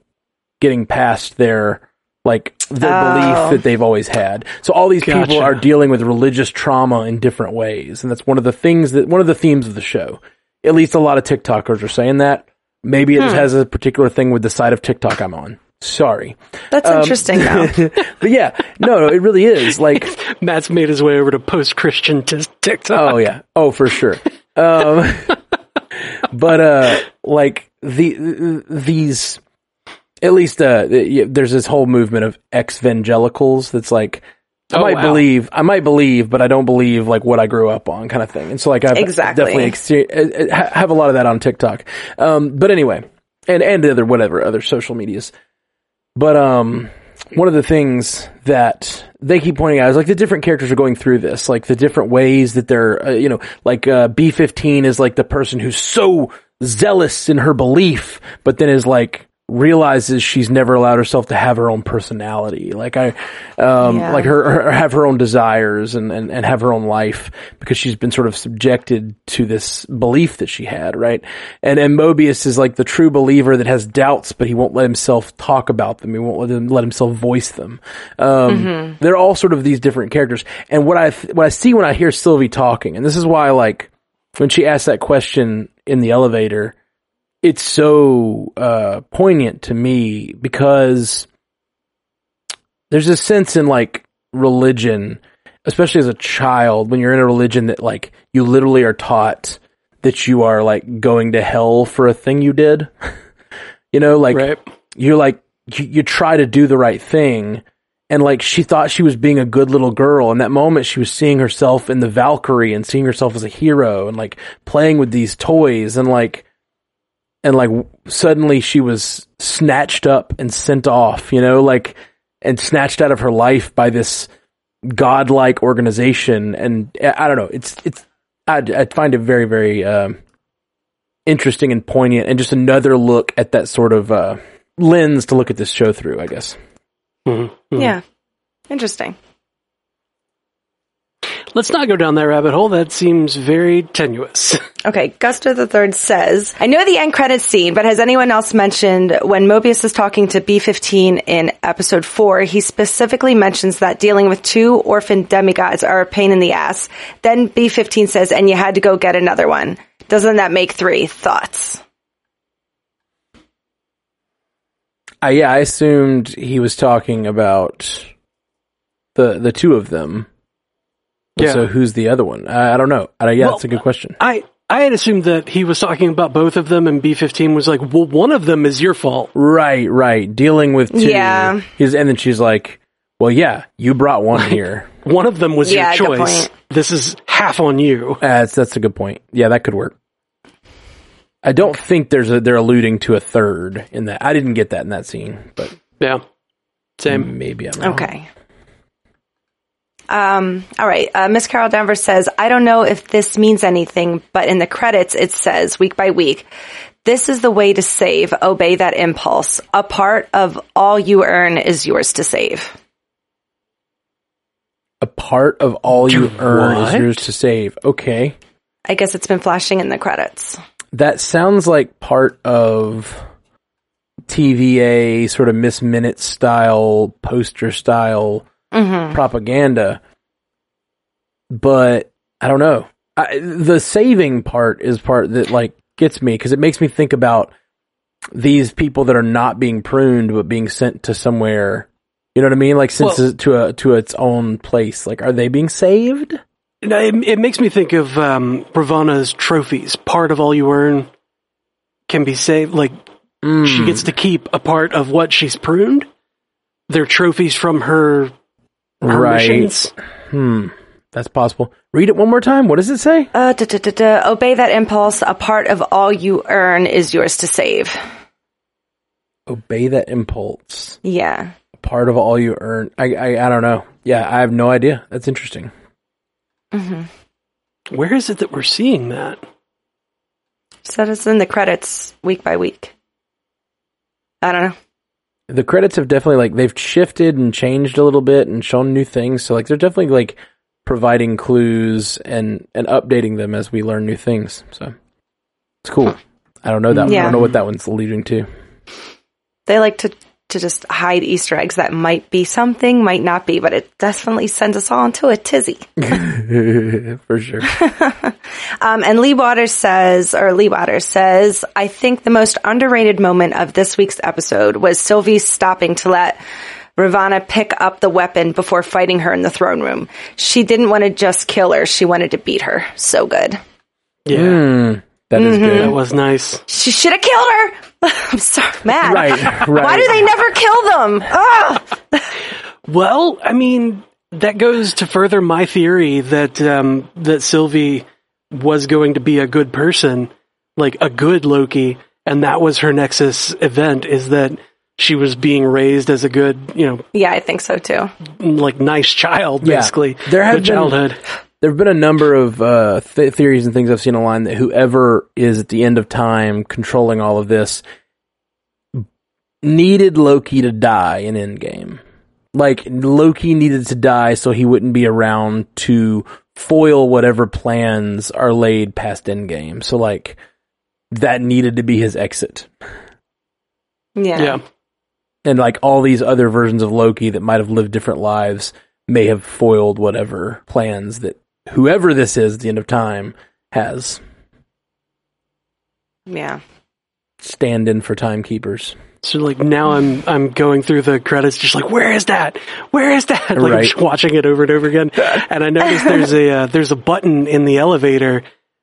getting past their like their Oh. belief that they've always had. So all these people are dealing with religious trauma in different ways, and that's one of the things that one of the themes of the show. At least a lot of TikTokers are saying that. Maybe it just has a particular thing with the side of TikTok I'm on. Sorry, That's interesting though. but yeah, no, no, it really is like. Matt's made his way over to post Christian t- TikTok Oh yeah. Oh for sure. Um, but uh, like the these, at least uh, there's this whole movement of ex-evangelicals that's like. I Oh, might wow. believe, I might believe, but I don't believe like what I grew up on, kind of thing. And so, like, I've Exactly. definitely uh, uh, ha- have a lot of that on TikTok. Um, but anyway, and and other whatever other social medias. But um, one of the things that they keep pointing out is like the different characters are going through this, like the different ways that they're, uh, you know, like uh, B fifteen is like the person who's so zealous in her belief, but then is like realizes she's never allowed herself to have her own personality, like I, um, Yeah. like her, her have her own desires and, and and have her own life because she's been sort of subjected to this belief that she had, right? And and Mobius is like the true believer that has doubts, but he won't let himself talk about them. He won't let him let himself voice them. Um, They're all sort of these different characters. And what I th- what I see when I hear Sylvie talking, and this is why like when she asked that question in the elevator, it's so uh, poignant to me because there's a sense in like religion, especially as a child, when you're in a religion that like you literally are taught that you are like going to hell for a thing you did. you know, like right. you're like you, you try to do the right thing. And like she thought she was being a good little girl. In that moment she was seeing herself in the valkyrie and seeing herself as a hero and like playing with these toys and like and like suddenly she was snatched up and sent off you know like and snatched out of her life by this godlike organization and i I don't know it's it's i, I find it very very um interesting and poignant and just another look at that sort of uh lens to look at this show through i guess Mhm. Mhm. yeah. Interesting. Let's not go down that rabbit hole. That seems very tenuous. Okay, Gusto the Third says, I know the end credits scene, but has anyone else mentioned when Mobius is talking to B-15 in episode four, he specifically mentions that dealing with two orphan demigods are a pain in the ass. Then B-15 says, and you had to go get another one. Doesn't that make three? Thoughts? Uh, yeah, I assumed he was talking about the the two of them. Yeah. So who's the other one? I, I don't know. I, yeah, Well, that's a good question. I I had assumed that he was talking about both of them, and B fifteen was like, "Well, one of them is your fault." Right, right. Dealing with two. Yeah. He's, and then she's like, "Well, yeah, you brought one here." One of them was Yeah, your choice. This is half on you. Uh, that's that's a good point. Yeah, that could work. I don't think there's a they're alluding to a third in that. I didn't get that in that scene, but Yeah, same. maybe I'm wrong. Okay. Um, all right. Uh, Miss Carol Danvers says, I don't know if this means anything, but in the credits it says week by week, this is the way to save. Obey that impulse. A part of all you earn is yours to save. A part of all you earn what? is yours to save. Okay. I guess it's been flashing in the credits. That sounds like part of TVA sort of Miss Minute style, poster style propaganda. But I don't know. I, the saving part is part that like gets me because it makes me think about these people that are not being pruned but being sent to somewhere. You know what I mean? Like sent Well- to a to its own place. Like, are they being saved? No, It, it makes me think of um, Ravonna's trophies. Part of all you earn can be saved. Like she gets to keep a part of what she's pruned. They're trophies from her Right. missions. Hmm. That's possible. Read it one more time. What does it say? Uh, da, da, da, da. Obey that impulse. A part of all you earn is yours to save. Obey that impulse. Yeah. Part of all you earn. I, I I don't know. Yeah, I have no idea. That's interesting. Hmm. Where is it that we're seeing that? So it's in the credits week by week. I don't know. The credits have definitely like they've shifted and changed a little bit and shown new things. So like they're definitely like providing clues and and updating them as we learn new things. So it's cool. I don't know that. One. I don't know what that one's leading to. They like to to just hide Easter eggs that might be something, might not be, but it definitely sends us all into a tizzy. For sure. Um, and Lee Waters says, or Lee Waters says, I think the most underrated moment of this week's episode was Sylvie stopping to let Ravonna pick up the weapon before fighting her in the throne room. She didn't want to just kill her; she wanted to beat her. So good. Yeah, Hmm. That is that good. That was nice. She should have killed her. I'm sorry, mad. Right. Right. Why do they never kill them? Ah! Well, I mean, that goes to further my theory that um, that Sylvie was going to be a good person, like a good Loki, and that was her Nexus event. Is that she was being raised as a good, you know, Yeah, I think so too. like nice child, Yeah. basically. There have good been- childhood. There have been a number of uh, th- theories and things I've seen online that whoever is at the end of time controlling all of this needed Loki to die in Endgame. Like Loki needed to die so he wouldn't be around to foil whatever plans are laid past Endgame. So like that needed to be his exit. Yeah. Yeah. And like all these other versions of Loki that might have lived different lives may have foiled whatever plans that whoever this is at the end of time has. Yeah. Stand in for timekeepers. So like now I'm I'm going through the credits just like where is that? Where is that? Like I'm Right. just watching it over and over again. And I noticed there's a uh, there's a button in the elevator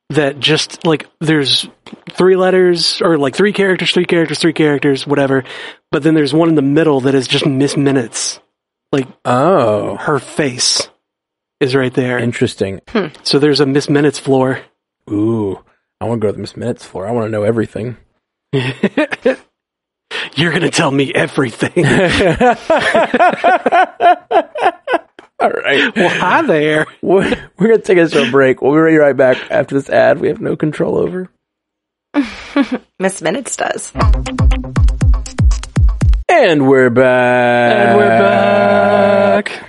that just like there's three letters or like three characters, three characters, three characters, whatever. But then there's one in the middle that is just Miss Minutes. Like Oh, her face is right there. interesting. Hmm. so there's a Miss Minutes floor. Ooh, I want to go to the Miss Minutes floor. I want to know everything. You're gonna tell me everything. All right. well, hi there. We're, we're going to take a short break. We'll be right back after this ad we have no control over. Miss Minutes does. And we're back. And we're back.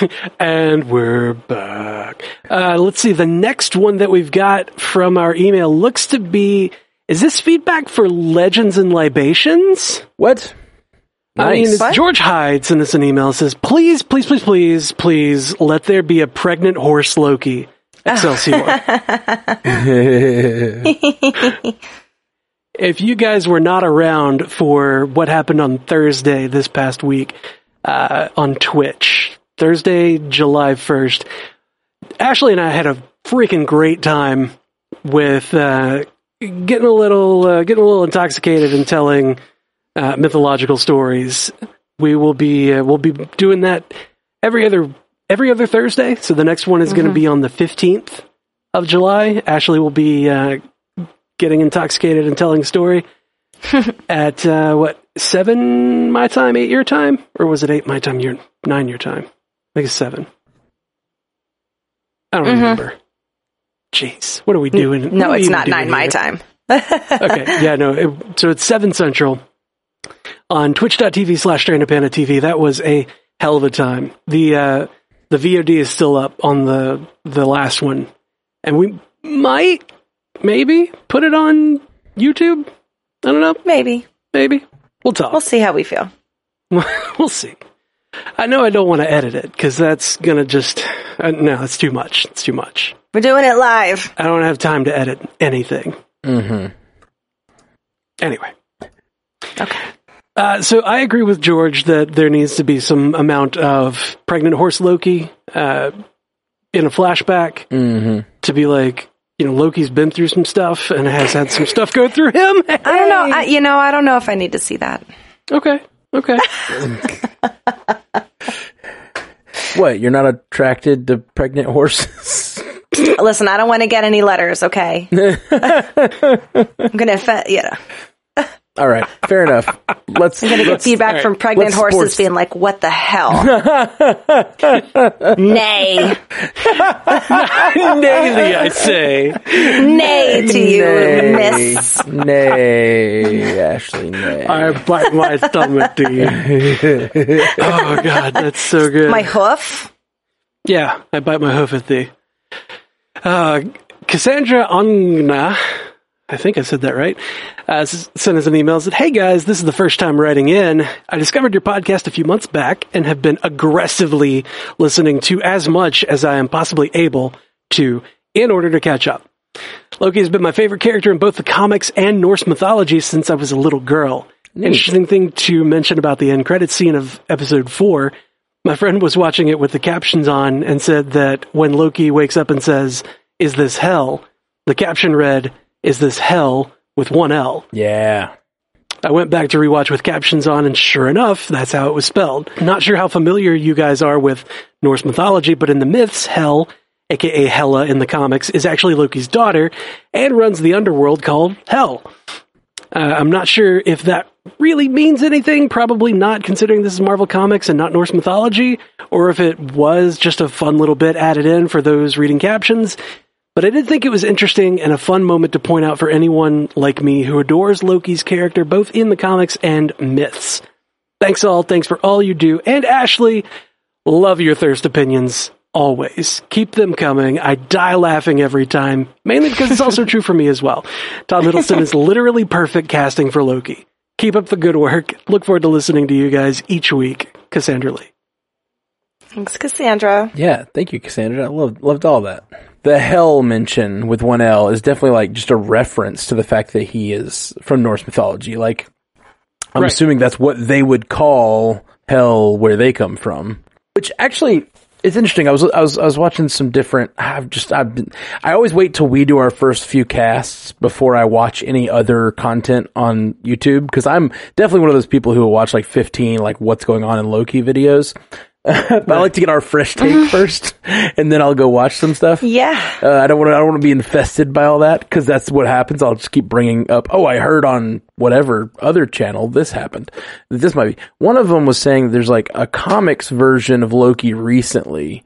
And we're back. Uh, let's see. The next one that we've got from our email looks to be. Is this feedback for Legends and Libations? What? I mean, Nice. George Hyde sent us an email. Says, "Please, please, please, please, please, let there be a pregnant horse Loki." Excelsior. if you guys were not around for what happened on Thursday this past week uh, on Twitch, Thursday, July 1st, Ashley and I had a freaking great time with uh, getting a little uh, getting a little intoxicated and telling uh, mythological stories. We will be uh, we'll be doing that every other every other Thursday. So the next one is going to be on the 15th of July. Ashley will be uh, getting intoxicated and telling a story at uh, what seven my time, eight your time, or was it eight my time, your nine your time? I think it's seven. I don't remember. Jeez, what are we doing? No, it's not nine my here? time. okay, yeah, no. It, so it's seven central on Twitch.tv slash TV. That was a hell of a time. The uh, the VOD is still up on the the last one, and we might maybe put it on YouTube. I don't know. Maybe. Maybe we'll talk. We'll see how we feel. we'll see. I know I don't want to edit it because that's gonna just uh, no, it's too much. It's too much. We're doing it live. I don't have time to edit anything. Mm-hmm. Anyway. Okay. Uh, so I agree with George that there needs to be some amount of pregnant horse Loki uh, in a flashback Mm-hmm. to be like, you know, Loki's been through some stuff and has had some stuff go through him. I don't know. I, you know, I don't know if I need to see that. okay, okay. What? You're not attracted to pregnant horses? Listen, I don't want to get any letters. Okay. I'm gonna, offend- yeah, All right, fair enough. Let's. I'm gonna get let's- feedback from pregnant Let's horses sports- being like, "What the hell?" nay, Daily, I say. nay to you, Nay, Miss. nay, Ashley, nay. I bite my stomach, do you? oh, God, that's so good. My hoof. Yeah, I bite my hoof at thee. Uh, Cassandra Ongna, I think I said that right, uh, sent us an email. Said, "Hey guys, this is the first time writing in. I discovered your podcast a few months back and have been aggressively listening to as much as I am possibly able to in order to catch up. Loki has been my favorite character in both the comics and Norse mythology since I was a little girl. Interesting thing to mention about the end credit scene of episode four. My friend was watching it with the captions on and said that when Loki wakes up and says, Is this hell? The caption read, Is this hell with one L? Yeah. I went back to rewatch with captions on, and sure enough, that's how it was spelled. Not sure how familiar you guys are with Norse mythology, but in the myths, Hel, aka Hela in the comics, is actually Loki's daughter and runs the underworld called Hel. Uh, I'm not sure if that really means anything. Probably not, considering this is Marvel Comics and not Norse mythology, or if it was just a fun little bit added in for those reading captions. But I did think it was interesting and a fun moment to point out for anyone like me who adores Loki's character both in the comics and myths. Thanks all. Thanks for all you do. And Ashley, love your thirst opinions always. Keep them coming. I die laughing every time, mainly because it's also true for me as well. Tom Hiddleston is literally perfect casting for Loki. Keep up the good work. Look forward to listening to you guys each week. Cassandra Lee. Thanks, Cassandra. Yeah, thank you, Cassandra. I loved loved all that. The hell mention with one L is definitely like just a reference to the fact that he is from Norse mythology. Like, I'm Right. assuming that's what they would call hell where they come from. Which actually it's interesting. I was I was I was watching some different. I've just I've been. I always wait till we do our first few casts before I watch any other content on YouTube because I'm definitely one of those people who will watch like 15 like what's going on in Loki videos. But I like to get our fresh take first, and then I'll go watch some stuff. Yeah. Uh, I don't want to. I don't want to be infested by all that because that's what happens. I'll just keep bringing up. Oh, I heard on whatever other channel this happened. This might be one of them was saying there's like a comics version of Loki recently.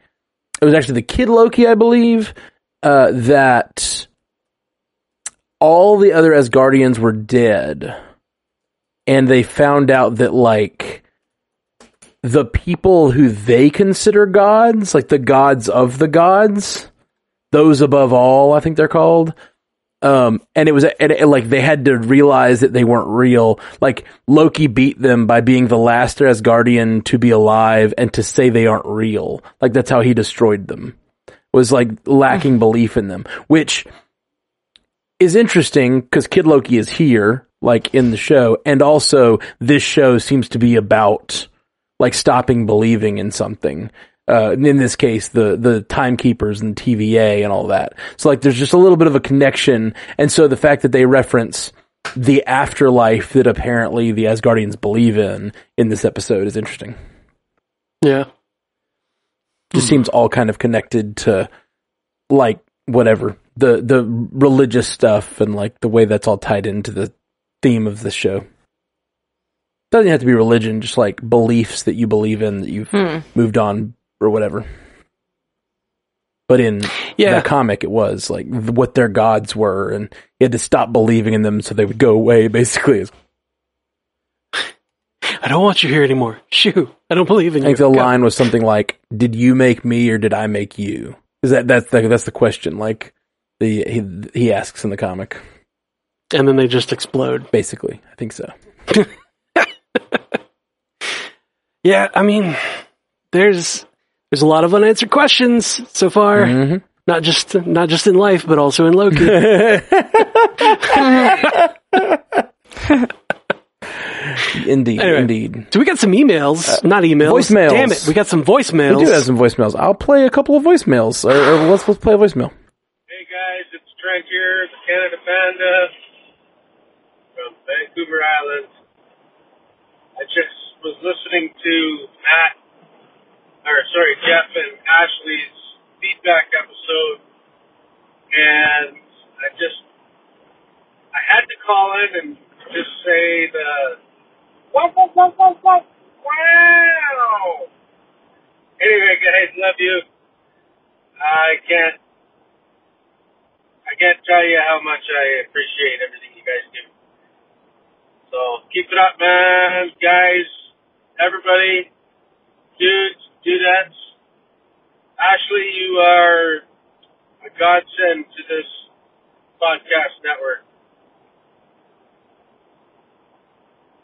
It was actually the Kid Loki, I believe. Uh, that all the other Asgardians were dead, and they found out that like the people who they consider gods, like the gods of the gods, those above all, I think they're called. Um, and it was and it, like they had to realize that they weren't real. Like Loki beat them by being the last Asgardian to be alive and to say they aren't real. Like that's how he destroyed them. Was like lacking belief in them, which is interesting because Kid Loki is here, like in the show, and also this show seems to be about like stopping believing in something. Uh, in this case, the the timekeepers and TVA and all that. So like, there's just a little bit of a connection, and so the fact that they reference the afterlife that apparently the Asgardians believe in in this episode is interesting. Yeah. Just seems all kind of connected to like whatever the the religious stuff and like the way that's all tied into the theme of the show. Doesn't have to be religion, just like beliefs that you believe in that you've hmm. moved on or whatever. But in Yeah. the comic, it was like what their gods were, and you had to stop believing in them so they would go away. Basically, I don't want you here anymore. Shoo. I don't believe in you. I think the Go. line was something like, "Did you make me or did I make you?" Is that that's the that's the question? Like the he he asks in the comic. And then they just explode. Basically, I think so. Yeah, I mean, there's there's a lot of unanswered questions so far. Mhm. Not just not just in life, but also in Loki. Indeed, Anyway. indeed. so we got some emails, not emails. voicemails. Damn it, we got some voicemails. We do have some voicemails. I'll play a couple of voicemails. Or, or let's let's play a voicemail. Hey guys, it's Trent here, the Canada Panda from Vancouver Island. I just was listening to Matt, or sorry, Jeff and Ashley's feedback episode, and I just, I had to call in and just say the, wow. Anyway, guys, love you. I can't I can't tell you how much I appreciate everything you guys do. So keep it up, man, guys, everybody, dudes, dudettes. Ashley, you are a godsend to this podcast network.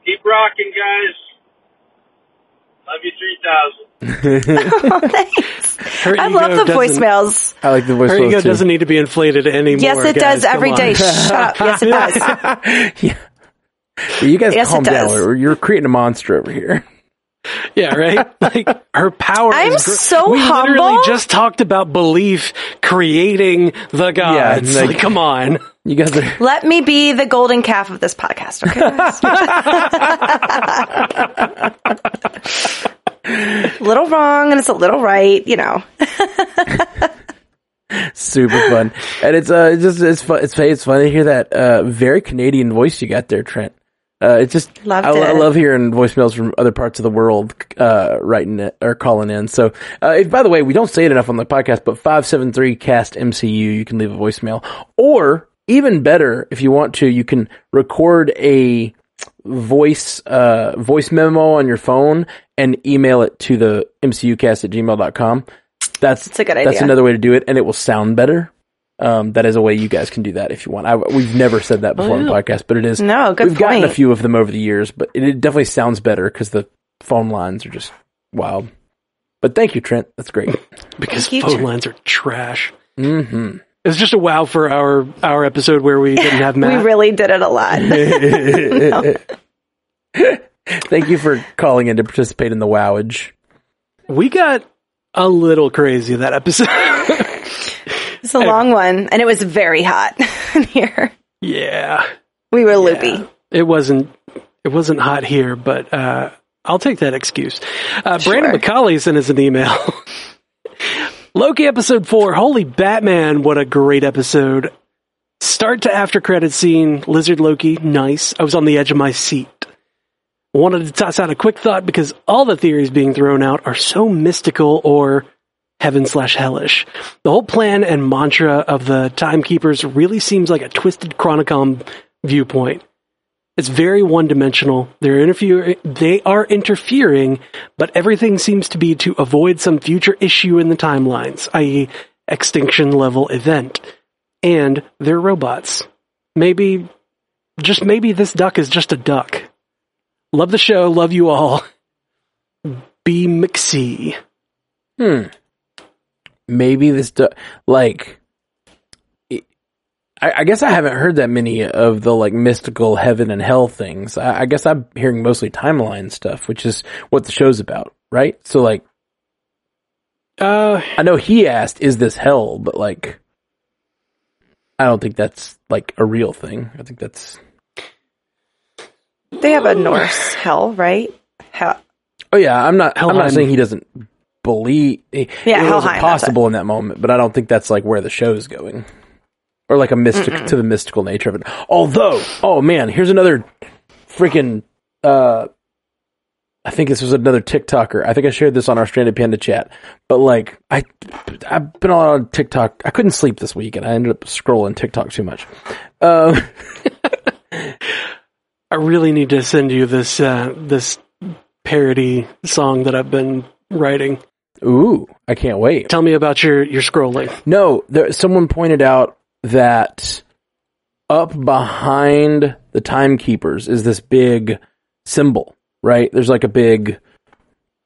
Keep rocking, guys. Love you 3000. Thanks. Her I love the voicemails. I like the voicemails. Her voicemails ego too. doesn't need to be inflated anymore. Yes, it guys. does every Come day. Shut up. Yes, it does. yeah. You guys Yes, calm down. Or You're creating a monster over here. Yeah, right. Like her power. I'm is gr- so we literally just talked about belief creating the gods. like- like, come on. You guys are. Let me be the golden calf of this podcast, okay? guys? little wrong and it's a little right, you know. super fun, and it's uh, it's just it's fun. It's it's fun to hear that uh, very Canadian voice you got there, Trent. Uh, it's just I, I love hearing voicemails from other parts of the world uh, writing it or calling in. So, uh, if, by the way, we don't say it enough on the podcast, but five seven three cast MCU. You can leave a voicemail, or even better, if you want to, you can record a voice uh voice memo on your phone and email it to the mcucast at gmail.com that's It's a good that's another way to do it and it will sound better um that is a way you guys can do that if you want. I, we've never said that before on the podcast but it is No, good we've gotten a few of them over the years but it, it definitely sounds better because the phone lines are just wild. But thank you trent. That's great. Because Thank you, phone Trent. lines are trash. hmm It was just a wow for our our episode where we didn't have We really did it a lot. thank you for calling in to participate in the wowage. We got a little crazy in that episode. It's a long one and it was very hot in here. yeah. We were loopy. It wasn't it wasn't hot here, but uh, I'll take that excuse. Uh, Brandon Sure. McCauley sent us an email. Loki episode four. Holy Batman! What a great episode. Start to after credit scene. Lizard Loki. Nice. I was on the edge of my seat. Wanted to toss out a quick thought because all the theories being thrown out are so mystical or heaven slash hellish. The whole plan and mantra of the timekeepers really seems like a twisted chronicom viewpoint. It's very one dimensional. They're interfere- they are interfering, but everything seems to be to avoid some future issue in the timelines, i.e., extinction level event. And they're robots. Maybe, just maybe this duck is just a duck. Love the show. Love you all. Be McSee. Hmm. Maybe this do- like. it- I, I guess I haven't heard that many of the like mystical heaven and hell things. I, I guess I'm hearing mostly timeline stuff, which is what the show's about, right? So like, Uh, I know he asked, "Is this hell?" But like, I don't think that's like a real thing. I think that's They have a Norse hell, right? Hell. Oh yeah, I'm not. I'm not saying he doesn't believe. It, Yeah, it wasn't Helheim, that's possible in that moment, but I don't think that's like where the show's going, or like a mystic to the mystical nature of it. Although, oh man, here's another freaking. uh I think this was another TikToker. I think I shared this on our Stranded Panda chat. But like, I I've been on TikTok. I couldn't sleep this week, and I ended up scrolling TikTok too much. Um, I really need to send you this uh, this parody song that I've been writing. Ooh, I can't wait. Tell me about your your scrolling. No, there, someone pointed out that up behind the timekeepers is this big symbol, right? There's like a big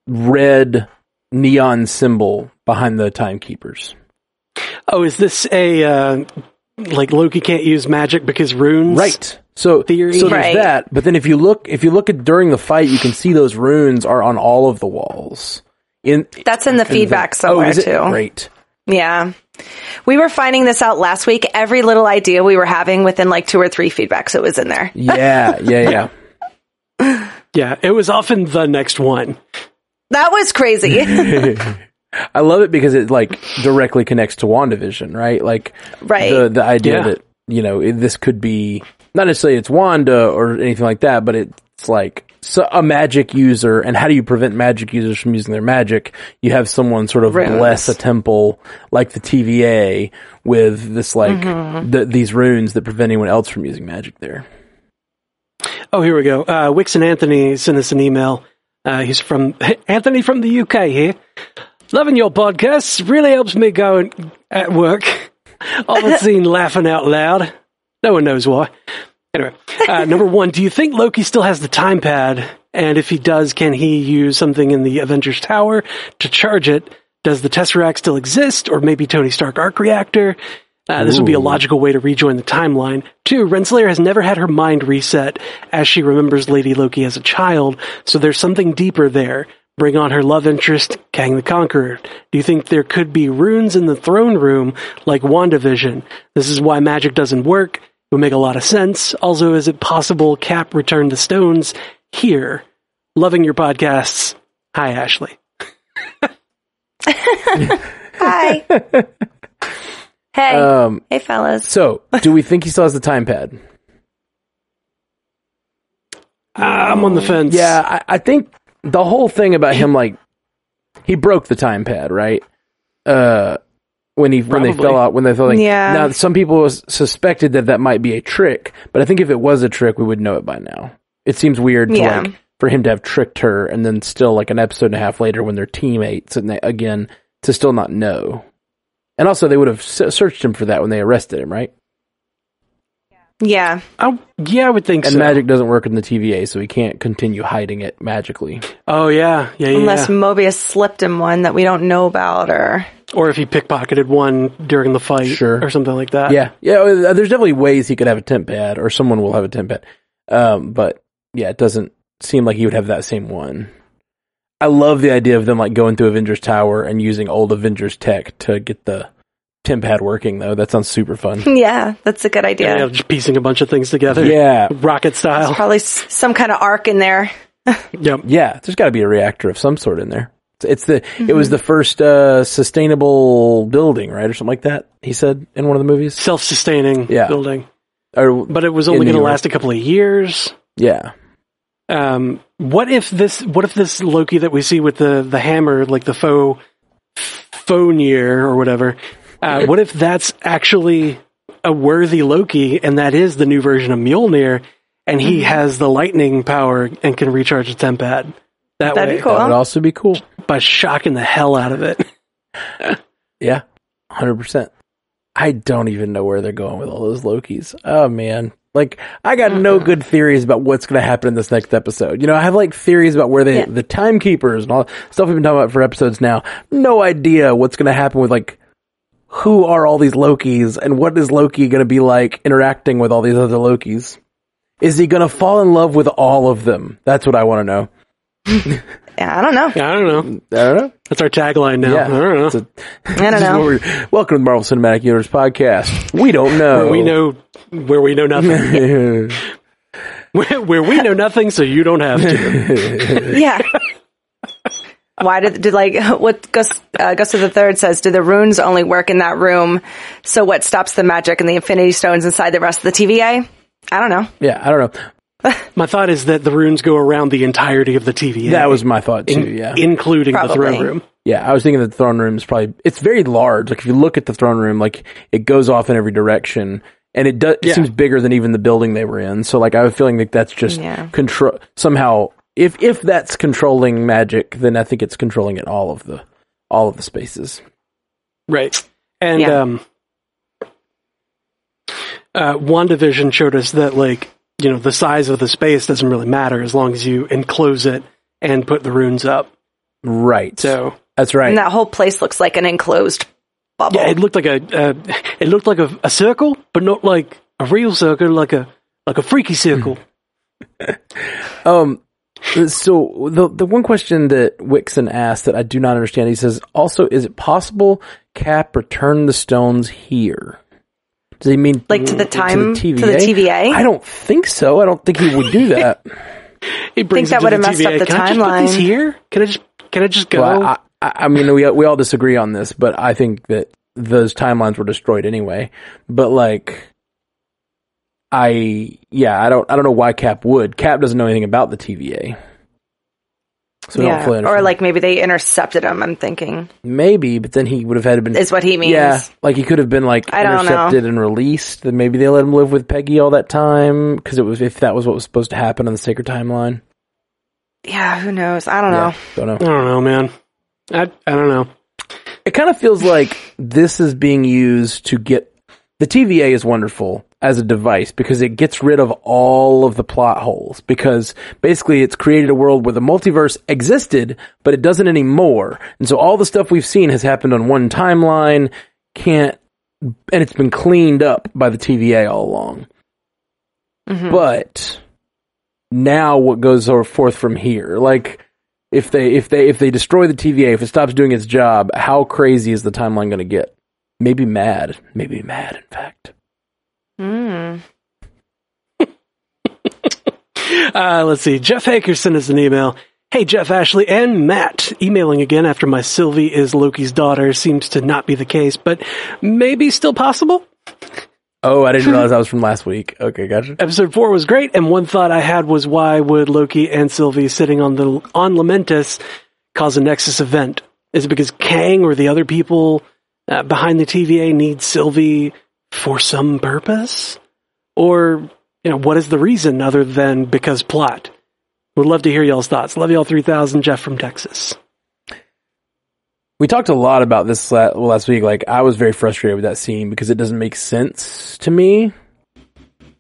red neon symbol behind the timekeepers. Oh, is this a uh, like Loki can't use magic because runes? Right. So, Theory. so there's Right. that, but then if you look, if you look at during the fight, you can see those runes are on all of the walls. In That's in the feedback somewhere oh, is it? too. Great. Yeah. We were finding this out last week. Every little idea we were having within like two or three feedbacks, it was in there. Yeah, yeah, yeah. Yeah, it was often the next one. That was crazy. I love it because it like directly connects to WandaVision, right? Like Right. the the idea Yeah. that you know it, this could be not necessarily it's Wanda or anything like that, but it's like so a magic user. And how do you prevent magic users from using their magic? You have someone sort of Runes. bless a temple like the TVA with this like th- these runes that prevent anyone else from using magic there. Oh, here we go. Uh, Wix and Anthony sent us an email. Uh, he's from Anthony from the UK here. Loving your podcast. really helps me go at work. Often seen laughing out loud. No one knows why. Anyway, uh, number one, do you think Loki still has the time pad? And if he does, can he use something in the Avengers Tower to charge it? Does the Tesseract still exist? Or maybe Tony Stark arc reactor? Uh, this would be a logical way to rejoin the timeline. Two, Renslayer has never had her mind reset as she remembers Lady Loki as a child, so there's something deeper there. Bring on her love interest, Kang the Conqueror. Do you think there could be runes in the throne room like WandaVision? This is why magic doesn't work. It would make a lot of sense. Also, is it possible Cap returned the stones here? Loving your podcasts. Hi, Ashley. Hi. hey. Um, hey, fellas. so do we think he still has the time pad? I'm on the fence. Yeah, I, I think the whole thing about him, like, he broke the time pad, right? Uh, when he when they fell out, when they fell. Like, Yeah. Now, some people suspected that that might be a trick, but I think if it was a trick, we would know it by now. It seems weird to Yeah. like for him to have tricked her, and then still like an episode and a half later, when they're teammates, and they, again to still not know. And also, they would have s- searched him for that when they arrested him, right? Yeah. Oh, yeah, I would think And so. magic doesn't work in the TVA, so he can't continue hiding it magically. Oh, yeah. Yeah, yeah. Unless Mobius slipped him one that we don't know about or. Or if he pickpocketed one during the fight Sure. or something like that. Yeah, yeah. uh, There's definitely ways he could have a temp pad, or someone will have a temp pad. Um, but yeah, it doesn't seem like he would have that same one. I love the idea of them like going through Avengers Tower and using old Avengers tech to get the temp pad working. Though that sounds super fun. Yeah, that's a good idea. Yeah, just piecing a bunch of things together. Yeah, Rocket style. Probably some kind of arc in there. Yep. yeah. There's got to be a reactor of some sort in there. It's the it was the first uh, sustainable building, right, or something like that. He said in one of the movies. Self sustaining Yeah. building. Or But it was only going to last a couple of years. yeah, Um, what if this, what if this Loki that we see with the, the hammer, like the faux, Phonier or whatever, uh, what if that's actually a worthy Loki and that is the new version of Mjolnir and he has the lightning power and can recharge the temp pad. That That'd be cool. That would also be cool. by shocking the hell out of it. Yeah, hundred percent. I don't even know where they're going with all those Lokis. Oh man, like I got no good theories about what's going to happen in this next episode. You know, I have like theories about where they, Yeah. the timekeepers and all stuff we've been talking about for episodes now. No idea what's going to happen with like who are all these Lokis and what is Loki going to be like interacting with all these other Lokis. Is he going to fall in love with all of them? That's what I want to know. Yeah, I don't know. I don't know. I don't know. That's our tagline now. Yeah. I don't know. It's a- I don't know. we're- welcome to the Marvel Cinematic Universe podcast. We don't know. Where we know where we know nothing. where, where we know nothing, so you don't have to. Yeah. Why did did like what Gus uh, Gustav the Third says? Do the runes only work in that room? So what stops the magic and the Infinity Stones inside the rest of the TVA? I don't know. yeah, I don't know. My thought is that the runes go around the entirety of the TVA. That was my thought too. in- yeah, including the throne room. yeah. I was thinking that the throne room is probably it's very large. Like if you look at the throne room, like it goes off in every direction, and it does. It Yeah. seems bigger than even the building they were in. So like I have a feeling that that's just Yeah. control somehow. If if that's controlling magic, then I think it's controlling it all of the all of the spaces. Right. And Yeah. um uh WandaVision showed us that like, you know, the size of the space doesn't really matter as long as you enclose it and put the runes up. Right. So that's right. And that whole place looks like an enclosed bubble. yeah, it looked like a uh, it looked like a, a circle, but not like a real circle, like a like a freaky circle. Um, so the the one question that Wixon asked that I do not understand, he says, also, is it possible Cap returned the stones here? Does he mean Like to the time- to to the TVA? I don't think so. I don't think he would do that. He brings that it to would've messed up TVA. the Can I just put these here? Can I just can I just go? well, I, I, I mean, we we all disagree on this, but I think that those timelines were destroyed anyway. But like, I yeah, I don't I don't know why Cap would. Cap doesn't know anything about the TVA. So I don't yeah. fully Or like maybe they intercepted him. I'm thinking Maybe, but then he would have had to been. is what he means. yeah, like he could have been like I don't know. intercepted and released. Then maybe they let him live with Peggy all that time because it was if that was what was supposed to happen on the sacred timeline. Yeah, who knows? I don't know. Yeah, don't know. I don't know, man. I I don't know. It kind of feels like this is being used to get the TVA is wonderful as a device because it gets rid of all of the plot holes because basically it's created a world where the multiverse existed but it doesn't anymore. And so all the stuff we've seen has happened on one timeline can't and it's been cleaned up by the TVA all along. Mhm. But now what goes forth from here? Like if they if they if they destroy the TVA, if it stops doing its job, how crazy is the timeline going to get? Maybe mad. Maybe mad. In fact, Mm. Uh, let's see. Jeff Haker sent us an email. Hey, Jeff, Ashley, and Matt. Emailing again after my Sylvie is Loki's daughter seems to not be the case, but maybe still possible. oh, I didn't realize that was from last week. Okay, gotcha. Episode four was great, and one thought I had was why would Loki and Sylvie sitting on the on Lamentis cause a Nexus event? Is it because Kang or the other people uh, behind the TVA need Sylvie for some purpose, or you know what is the reason other than because plot? Would love to hear y'all's thoughts. Love y'all three thousand. Jeff from Texas. We talked a lot about this last week. Like I was very frustrated with that scene because it doesn't make sense to me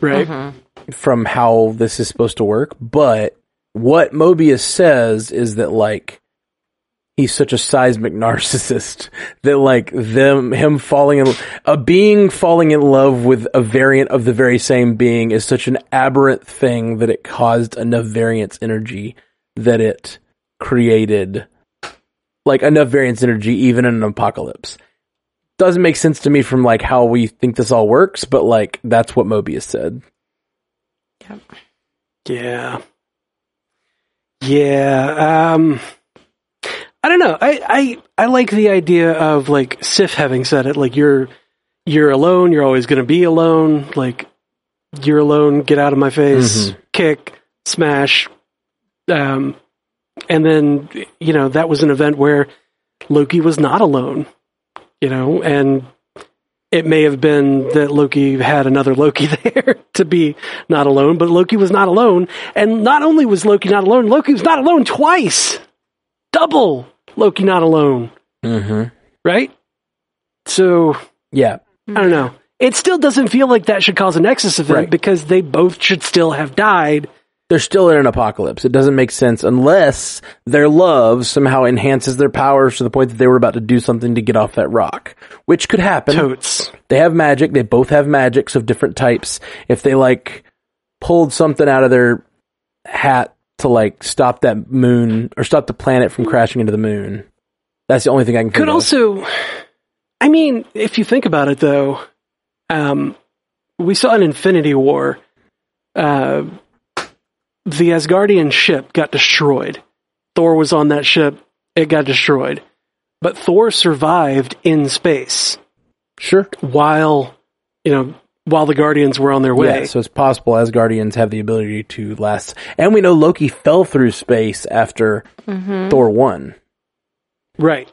Right. Mm-hmm. from how this is supposed to work. But what Mobius says is that like he's such a seismic narcissist that like them him falling in a being falling in love with a variant of the very same being is such an aberrant thing that it caused enough variance energy that it created like enough variance energy even in an apocalypse. Doesn't make sense to me from like how we think this all works, but like that's what Mobius said. yep. Yeah. Yeah. Um, I don't know. I, I, I like the idea of like Sif having said it. Like you're, you're alone. You're always going to be alone. Like you're alone. Get out of my face. Kick, smash. Um, and then, you know, that was an event where Loki was not alone, you know, and it may have been that Loki had another Loki there to be not alone, but Loki was not alone. And not only was Loki not alone, Loki was not alone twice. Double Loki not alone, Mm-hmm. right? So Yeah. I don't know. It still doesn't feel like that should cause a Nexus event Right. because they both should still have died. They're still in an apocalypse. It doesn't make sense unless their love somehow enhances their powers to the point that they were about to do something to get off that rock, which could happen. Totes. They have magic. They both have magics of different types. If they like pulled something out of their hat to like stop that moon or stop the planet from crashing into the moon, that's the only thing I can think Could of. also, I mean, if you think about it though, um, we saw in Infinity War, uh, the Asgardian ship got destroyed. Thor was on that ship. It got destroyed. But Thor survived in space sure. while, you know, while the Guardians were on their way. Yeah, so it's possible Asgardians have the ability to last. And we know Loki fell through space after mm-hmm. Thor won. Right.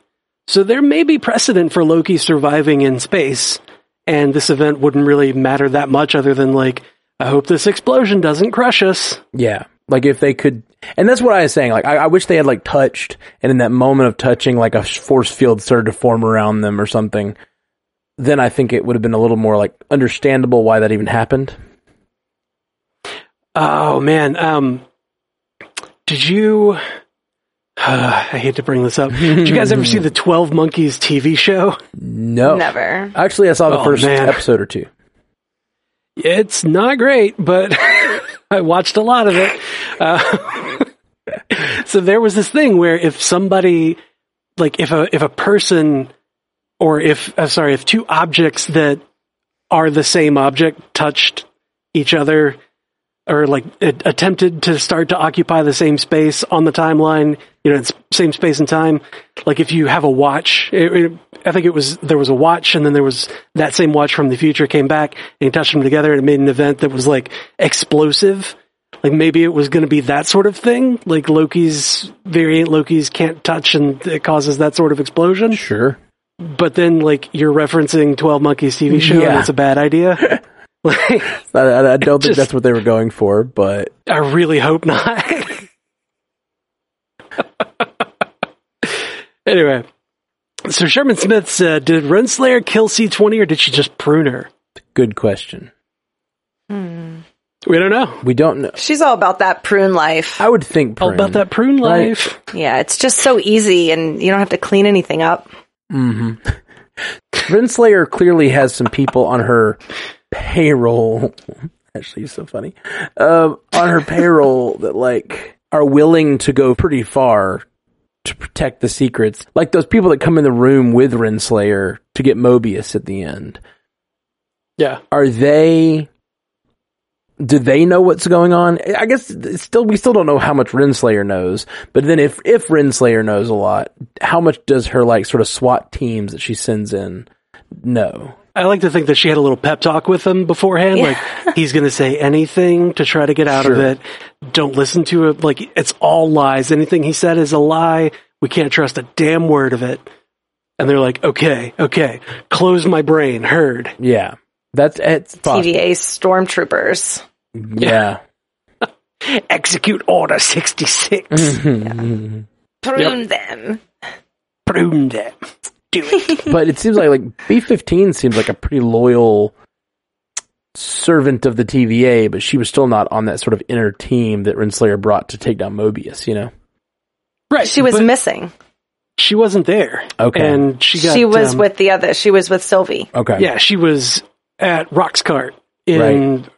So there may be precedent for Loki surviving in space, and this event wouldn't really matter that much other than like, I hope this explosion doesn't crush us. Yeah. Like if they could, and that's what I was saying. Like I, I wish they had like touched, and in that moment of touching, like a force field started to form around them or something. Then I think it would have been a little more like understandable why that even happened. Oh man, um, did you? I hate to bring this up. Did you guys ever see the Twelve Monkeys TV show? No, Never. Actually, I saw the Oh, first man. episode or two. It's not great, but I watched a lot of it. Uh, so there was this thing where if somebody, like if a if a person, or if uh, sorry, if two objects that are the same object touched each other, or like attempted to start to occupy the same space on the timeline, you know, it's same space and time. Like if you have a watch, it, it- I think it was there was a watch, and then there was that same watch from the future came back and touched them together, and it made an event that was like explosive. Like maybe it was going to be that sort of thing, like Loki's variant. Loki's can't touch, and it causes that sort of explosion. Sure. But then, like you're referencing Twelve Monkeys TV show, and it's a bad idea. like, I, I- I don't think Just- that's what they were going for, but I really hope not. anyway, so Sherman Smith said, "Did Renslayer kill C20 or did she just prune her?" good question. Hmm. We don't know. We don't know. She's all about that prune life. I would think All about that prune Right. life. Yeah, it's just so easy and you don't have to clean anything up. Mm-hmm. Renslayer clearly has some people on her payroll. Actually, it's so funny. Um, on her payroll that like are willing to go pretty far to protect the secrets. Like those people that come in the room with Renslayer to get Mobius at the end. Yeah. Are they? Do they know what's going on? I guess still we still don't know how much Renslayer knows. But then if if Renslayer knows a lot, how much does her like sort of SWAT teams that she sends in know? I like to think that she had a little pep talk with him beforehand. Like he's going to say anything to try to get out of it. Don't listen to it. Like it's all lies. Anything he said is a lie. We can't trust a damn word of it. And they're like, okay, okay, close my brain. Heard. Yeah, that's it's possible. TVA stormtroopers. Yeah, Execute Order sixty six. Mm-hmm. Prune them. Prune them. Do it. but it seems like like B fifteen seems like a pretty loyal servant of the TVA, but she was still not on that sort of inner team that Renslayer brought to take down Mobius. You know? right. She was but missing. she wasn't there. Okay. And she got. she was um, with the other. She was with Sylvie. Okay. Yeah, she was at Roxxcart in Right.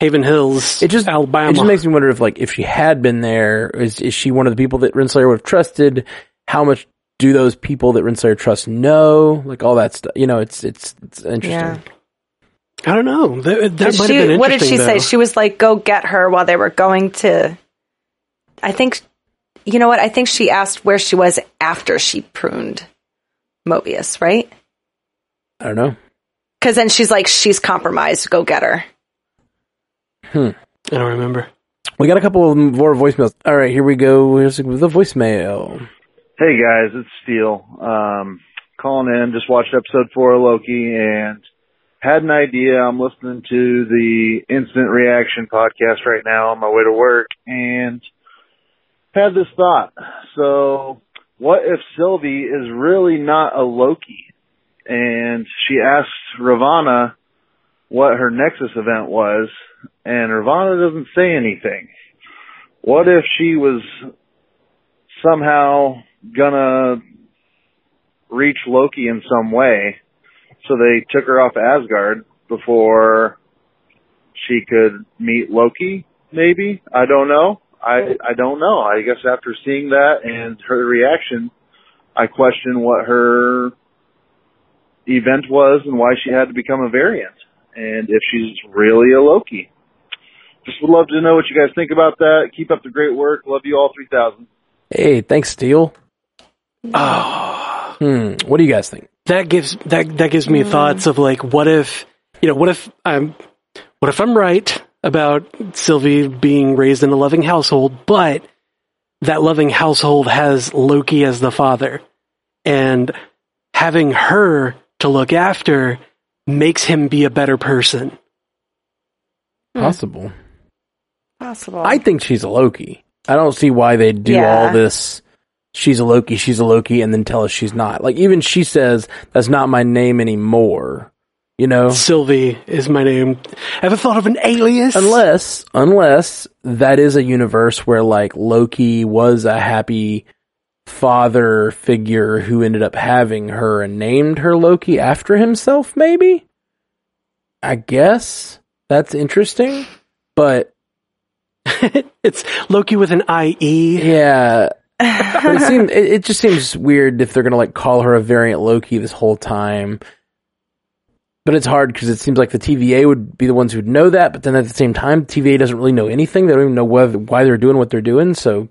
Haven Hills, It just Alabama. It just makes me wonder if like if she had been there, is is she one of the people that Renslayer would have trusted? How much do those people that Renslayer trusts know? Like all that stuff. You know, it's it's it's interesting. Yeah. I don't know. That, that Did might she- have been what did she interesting, say? She was like, "Go get her," while they were going to. I think, you know what? I think she asked where she was after she pruned Mobius, right? I don't know. Because then she's like, "She's compromised. Go get her." I don't remember. We got a couple of more voicemails. All right, here we go. Here's the voicemail. Hey guys, it's Steele. Um, calling in. Just watched episode four of Loki, and had an idea. I'm listening to the instant reaction podcast right now on my way to work and had this thought. So what if Sylvie is really not a Loki? And she asks Ravonna what her Nexus event was, and Ravonna doesn't say anything. What if she was somehow gonna reach Loki in some way? So they took her off Asgard before she could meet Loki, maybe? I don't know. I I don't know. I guess after seeing that and her reaction, I question what her event was and why she had to become a variant, and if she's really a Loki. Just would love to know what you guys think about that. Keep up the great work. Love you all, three thousand. Hey, thanks, Steel. Oh, Hmm. What do you guys think? that gives that that gives me thoughts of like, what if you know, what if I'm, what if I'm right about Sylvie being raised in a loving household, but that loving household has Loki as the father, and having her to look after makes him be a better person. Hmm. Possible. Possible. I think she's a Loki. I don't see why they do Yeah. all this. She's a Loki. She's a Loki, and then tell us she's not. Like even she says that's not my name anymore. You know, Sylvie is my name. Ever thought of an alias? unless unless that is a universe where like Loki was a happy father figure who ended up having her and named her Loki after himself. Maybe. I guess that's interesting, but it's Loki with an IE. Yeah. but it seems it, it just seems weird if they're gonna like call her a variant Loki this whole time. But it's hard because it seems like the TVA would be the ones who'd know that, but then at the same time, TVA doesn't really know anything. They don't even know whether, why they're doing what they're doing. So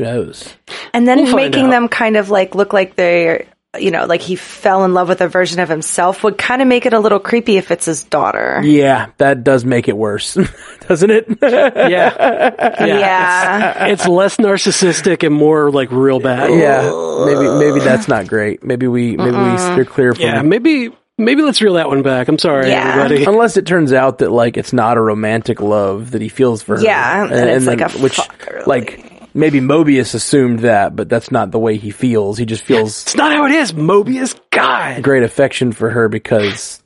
who knows? and then We'll making them kind of like look like they're, you know, like he fell in love with a version of himself would kind of make it a little creepy if it's his daughter. Yeah, that does make it worse, doesn't it? Yeah. Yeah. Yeah. It's, it's less narcissistic and more like real bad. yeah. Maybe maybe that's not great. Maybe we maybe we steer clear from Yeah, maybe maybe let's reel that one back. I'm sorry, Yeah. everybody. Unless it turns out that like it's not a romantic love that he feels for her. Yeah, and it's like a which fuck, like maybe Mobius assumed that, but that's not the way he feels. He just feels It's not how it is, Mobius. God. great affection for her because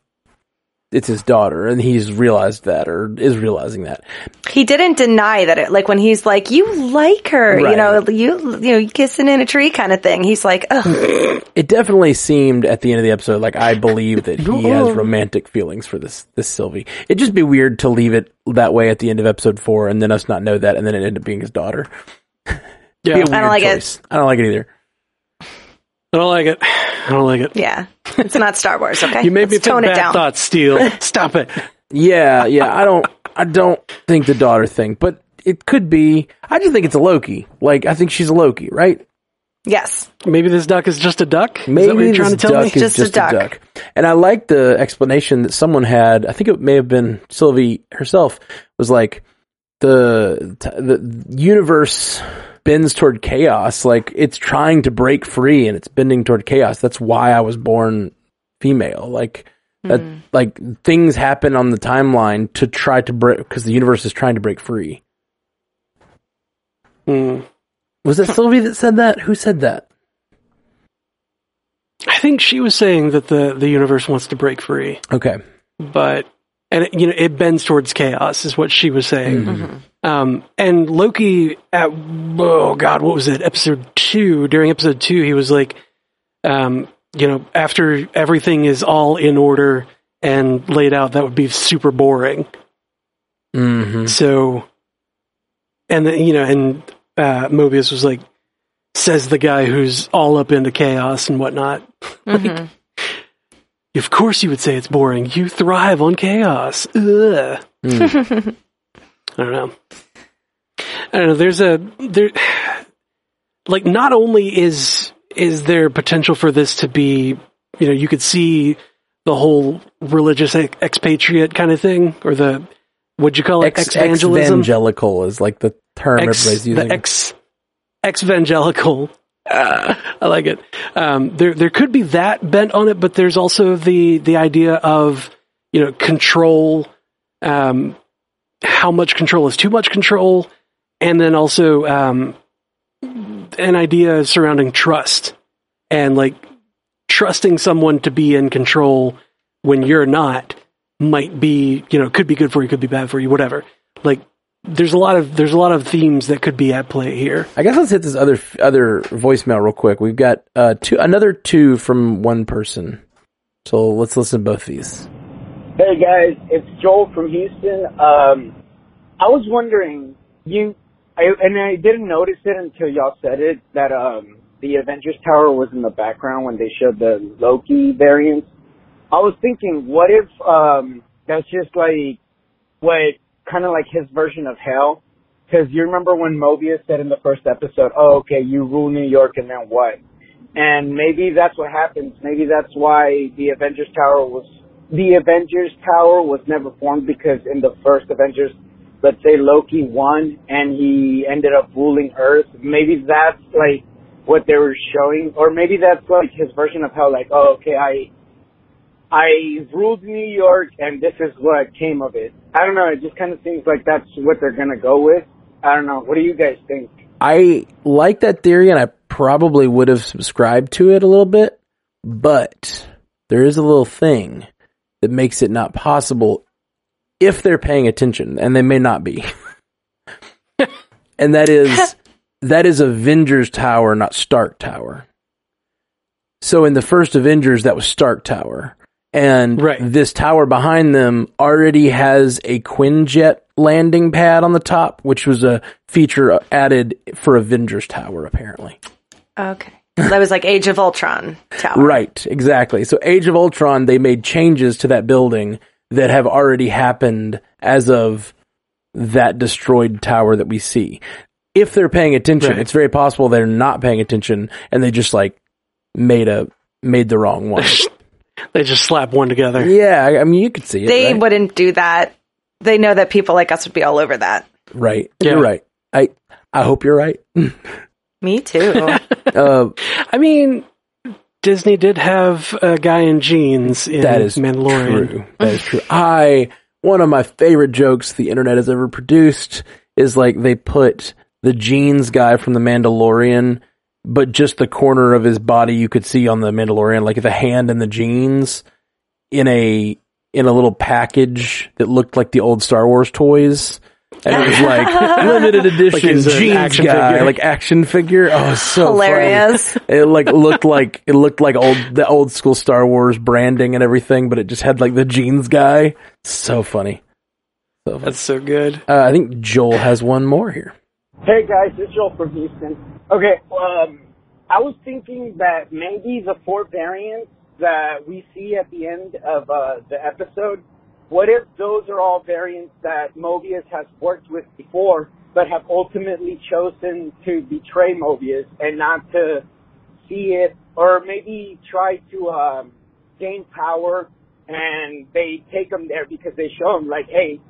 it's his daughter, and he's realized that or is realizing that. He didn't deny that it, like when he's like, you like her, you know, you, you know, kissing in a tree kind of thing. He's like, ugh. It definitely seemed at the end of the episode like I believe that he has romantic feelings for this this Sylvie. It'd just be weird to leave it that way at the end of episode four, and then us not know that, and then it end up being his daughter. Yeah, Be a I weird don't like it. I don't like it either. I don't like it. I don't like it. yeah, it's not Star Wars. Okay. You made me Let's think tone it bad down. thoughts, Steele. Stop it. Yeah, yeah. I don't. I don't think the daughter thing, but it could be. I just think it's a Loki. Like I think she's a Loki, right? Yes. Maybe this duck is just a duck. Is Maybe that what you're trying to this tell duck me? is Just a duck. And I like the explanation that someone had. I think it may have been Sylvie herself. Was like the the universe bends toward chaos. Like it's trying to break free and it's bending toward chaos. That's why I was born female. Like that. Like things happen on the timeline to try to break because the universe is trying to break free. Hmm. Was it Sylvie that said that? Who said that? I think she was saying that the the universe wants to break free, Okay. but and it, you know it bends towards chaos is what she was saying. Mm-hmm. Um, and Loki at oh god, what was it? Episode two. During episode two, he was like, um, you know, after everything is all in order and laid out, that would be super boring. Mm-hmm. So, and then, you know, and uh, Mobius was like, says the guy who's all up into chaos and whatnot. Mhm. Of course, you would say it's boring. You thrive on chaos. Ugh. Mm. I don't know. I don't know. There's a there, like not only is is there potential for this to be, you know, you could see the whole religious ex- expatriate kind of thing, or the what'd you call it, Ex evangelical is like the term ex, everybody's using. the ex evangelical. I like it. Um, there there could be that bent on it, but there's also the the idea of you know, control, um, how much control is too much control, and then also um, an idea surrounding trust and like trusting someone to be in control when you're not might be, you know, could be good for you, could be bad for you, whatever. Like there's a lot of there's a lot of themes that could be at play here. I guess let's hit this other other voicemail real quick. We've got uh two another two from one person. So let's listen to both these. Hey guys, it's Joel from Houston. Um, I was wondering, you, I, and I didn't notice it until y'all said it that um, the Avengers Tower was in the background when they showed the Loki variants. I was thinking, what if um, that's just like what kind of like his version of hell? Because you remember when Mobius said in the first episode, "Oh, okay, you rule New York, and then what?" And maybe that's what happens. Maybe that's why the Avengers Tower was the Avengers Tower was never formed because in the first Avengers, let's say Loki won and he ended up ruling Earth. Maybe that's like what they were showing, or maybe that's like his version of how like, oh, okay, I, I ruled New York and this is what came of it. I don't know. It just kind of seems like that's what they're gonna go with. I don't know. What do you guys think? I like that theory and I probably would have subscribed to it a little bit, but there is a little thing that makes it not possible if they're paying attention, and they may not be. and that is that is Avengers Tower, not Stark Tower. So in the first Avengers, that was Stark Tower. And Right. this tower behind them already has a Quinjet landing pad on the top, which was a feature added for Avengers Tower, apparently. Okay. That was like Age of Ultron tower. Right, exactly. So Age of Ultron, they made changes to that building that have already happened as of that destroyed tower that we see. If they're paying attention, Right. it's very possible they're not paying attention and they just like made a made the wrong one. They just slap one together. yeah, I, I mean you could see it. They right? wouldn't do that. They know that people like us would be all over that. right. Yeah. You're right. I I hope you're right. Me too. uh, I mean, Disney did have a guy in jeans in That is Mandalorian. True. That is true. I one of my favorite jokes the internet has ever produced is like they put the jeans guy from the Mandalorian, but just the corner of his body you could see on the Mandalorian, like the hand and the jeans, in a in a little package that looked like the old Star Wars toys. And it was like limited edition his, uh, jeans action guy, figure. like action figure. Oh, it's so funny. Hilarious. It like looked like it looked like old the old school Star Wars branding and everything, but it just had like the jeans guy. So funny. So funny. That's so good. Uh, I think Joel has one more here. Hey guys, it's Joel from Houston. Okay, um, I was thinking that maybe the four variants that we see at the end of uh, the episode, what if those are all variants that Mobius has worked with before, but have ultimately chosen to betray Mobius and not to see it, or maybe try to um, gain power, and they take them there because they show him like, hey,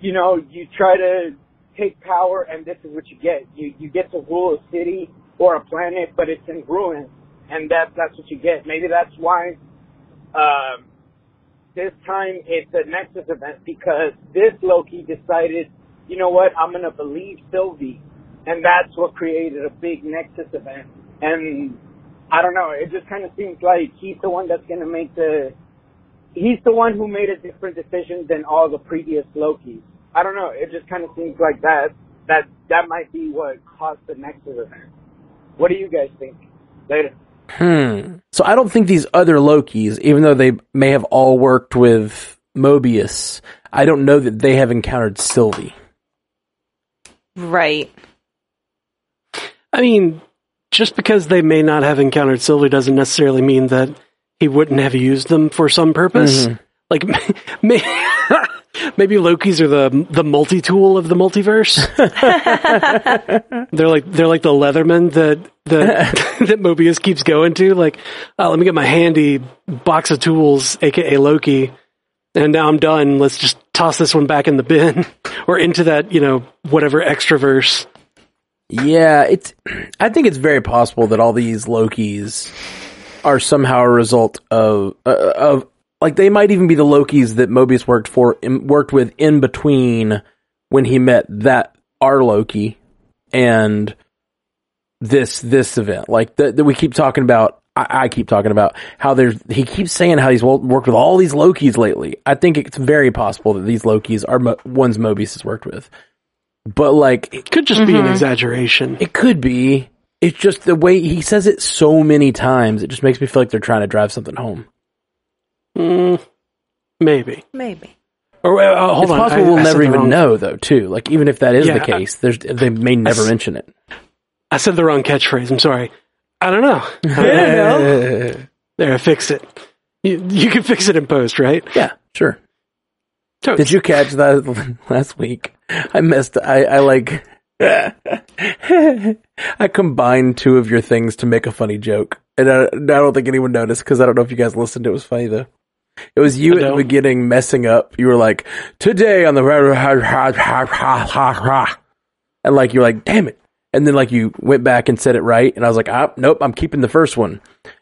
you know, you try to take power and this is what you get. You you get to rule a city or a planet, but it's in ruins, and that that's what you get. Maybe that's why um, this time it's a Nexus event because this Loki decided, you know what, I'm gonna believe Sylvie, and that's what created a big Nexus event. And I don't know, it just kind of seems like he's the one that's gonna make the he's the one who made a different decision than all the previous Lokis. I don't know. It just kind of seems like that that that might be what caused the Nexus event. What do you guys think? Later. Hmm. So I don't think these other Lokis, even though they may have all worked with Mobius, I don't know that they have encountered Sylvie. right. I mean, just because they may not have encountered Sylvie doesn't necessarily mean that he wouldn't have used them for some purpose. Mhm. Like, may, maybe Loki's are the the multi tool of the multiverse. they're like they're like the Leatherman that that that Mobius keeps going to. Like, oh, let me get my handy box of tools, aka Loki, and now I'm done. Let's just toss this one back in the bin or into that you know whatever extraverse. Yeah, it's. I think it's very possible that all these Lokis are somehow a result of uh, of Like they might even be the Lokis that Mobius worked for, in, worked with in between when he met that our Loki and this this event. Like that we keep talking about. I, I, keep talking about how there's. He keeps saying how he's worked with all these Lokis lately. I think it's very possible that these Lokis are mo- ones Mobius has worked with. But like, it could just mm-hmm. be an exaggeration. It could be. It's just the way he says it so many times. It just makes me feel like they're trying to drive something home. Mm, maybe. Maybe. Or uh, hold it's on. possible I, we'll I never even know, though. Too like even if that is yeah, the case, there's they may never s- mention it. I said the wrong catchphrase. I'm sorry. I don't know. I don't know. there, I fixed it. You, you can fix it in post, right? Yeah, sure. Totes. Did you catch that last week? I missed. I, I like. I combined two of your things to make a funny joke, and I, I don't think anyone noticed because I don't know if you guys listened. It was funny though. It was you at the beginning messing up. You were like, "Today on the," and like you're like, "Damn it!" And then like you went back and said it right, and I was like, "Ah, nope, I'm keeping the first one."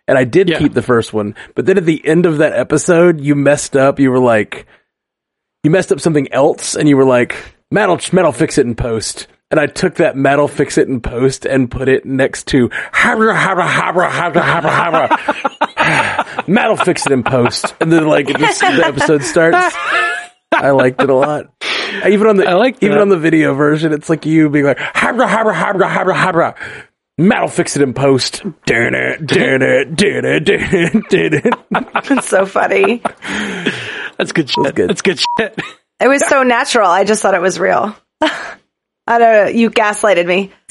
And I did yeah. keep the first one, but then at the end of that episode, you messed up. You were like, you messed up something else, and you were like, "Metal, metal, fix it in post." And I took that metal fix it in post and put it next to habra habra habra habra habra habra metal fix it in post and then like just, the episode starts. I liked it a lot. Even on the I like even on the video version, it's like you being like habra habra habra habra habra metal fix it in post. Damn it, damn it, damn it, damn it, It's so funny. That's good shit. Good. That's good shit. It was so natural. I just thought it was real. I don't know. You gaslighted me.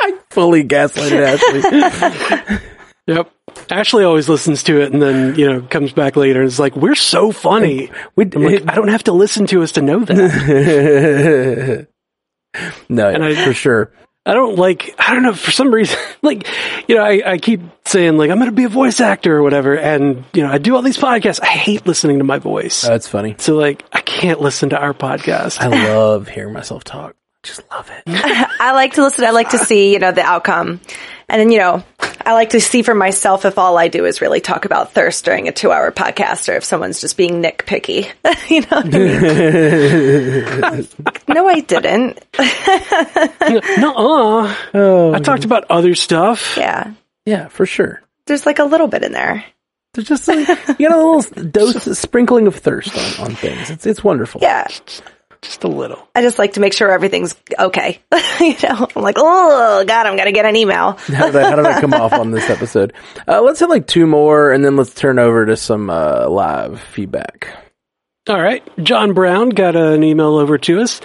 I fully gaslighted Ashley. yep. Ashley always listens to it and then, you know, comes back later and is like, we're so funny. We, like, I don't have to listen to us to know that. no, and I, for sure. I don't like, I don't know, for some reason, like, you know, I, I keep saying like, I'm going to be a voice actor or whatever. And, you know, I do all these podcasts. I hate listening to my voice. Oh, that's funny. So like, I can't listen to our podcast. I love hearing myself talk. Just love it. I like to listen. I like to see, you know, the outcome. And then, you know, I like to see for myself if all I do is really talk about thirst during a two hour podcast or if someone's just being nitpicky. you know I mean? no, I didn't. no, uh. Oh. I talked about other stuff. Yeah. Yeah, for sure. There's like a little bit in there. There's just like, you got a little dose, sprinkling of thirst on, on things. It's, it's wonderful. Yeah just a little. I just like to make sure everything's okay. you know, I'm like, oh God, I'm gonna get an email. how, did I, how did I come off on this episode? Uh, let's have like two more, and then let's turn over to some uh, live feedback. All right, John Brown got an email over to us.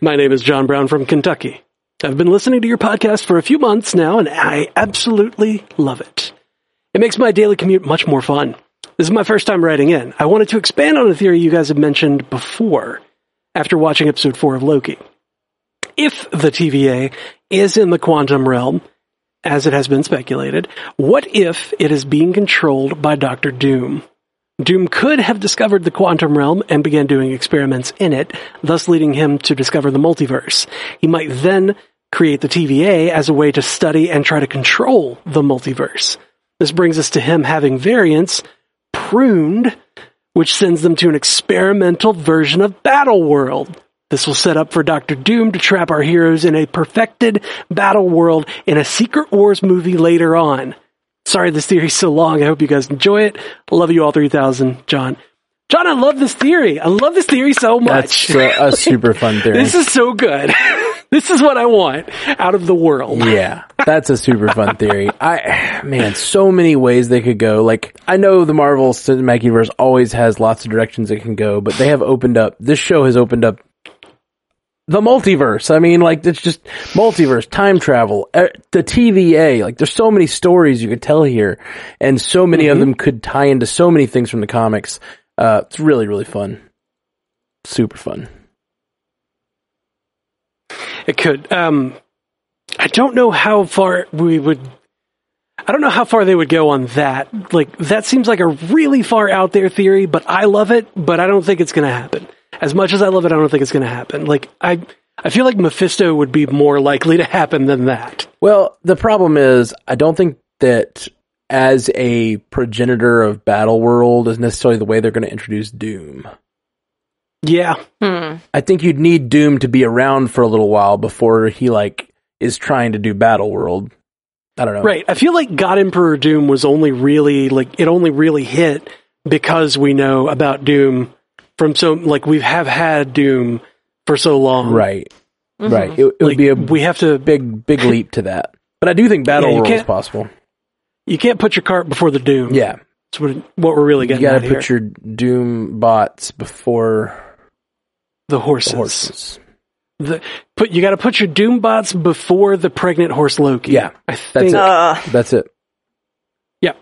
My name is John Brown from Kentucky. I've been listening to your podcast for a few months now, and I absolutely love it. It makes my daily commute much more fun. This is my first time writing in. I wanted to expand on a theory you guys have mentioned before after watching episode 4 of Loki. If the TVA is in the quantum realm, as it has been speculated, what if it is being controlled by Doctor Doom? Doom could have discovered the quantum realm and began doing experiments in it, thus leading him to discover the multiverse. He might then create the TVA as a way to study and try to control the multiverse. This brings us to him having variants pruned which sends them to an experimental version of Battle World. This will set up for Doctor Doom to trap our heroes in a perfected battle world in a Secret Wars movie later on. Sorry this theory's so long. I hope you guys enjoy it. love you all 3000, John. John, I love this theory. I love this theory so much. That's a, super fun theory. this is so good. this is what I want out of the world. Yeah, that's a super fun theory. I, man, so many ways they could go. Like, I know the Marvel Cinematic Universe always has lots of directions it can go, but they have opened up, this show has opened up the multiverse. I mean, like, it's just multiverse, time travel, uh, the TVA. Like, there's so many stories you could tell here, and so many mm-hmm. of them could tie into so many things from the comics. Uh, it's really, really fun. Super fun. It could. Um, I don't know how far we would. I don't know how far they would go on that. Like that seems like a really far out there theory, but I love it. But I don't think it's going to happen. As much as I love it, I don't think it's going to happen. Like I, I feel like Mephisto would be more likely to happen than that. Well, the problem is, I don't think that as a progenitor of Battle World is necessarily the way they're going to introduce Doom. Yeah. Hmm. I think you'd need Doom to be around for a little while before he like is trying to do Battle World. I don't know. Right. I feel like God Emperor Doom was only really like it only really hit because we know about Doom from so like we have had Doom for so long. Right. Mhm. Right. It, it Like, would be a we have to big big leap to that. But I do think Battle Yeah, World is possible. You can't put your cart before the Doom. Yeah. That's what what we're really getting. You getting got at to here. put your Doom bots before the the horses. horses. The, put you got to put your Doom bots before the pregnant horse Loki. Yeah, I that's it. Uh, That's it. Yeah,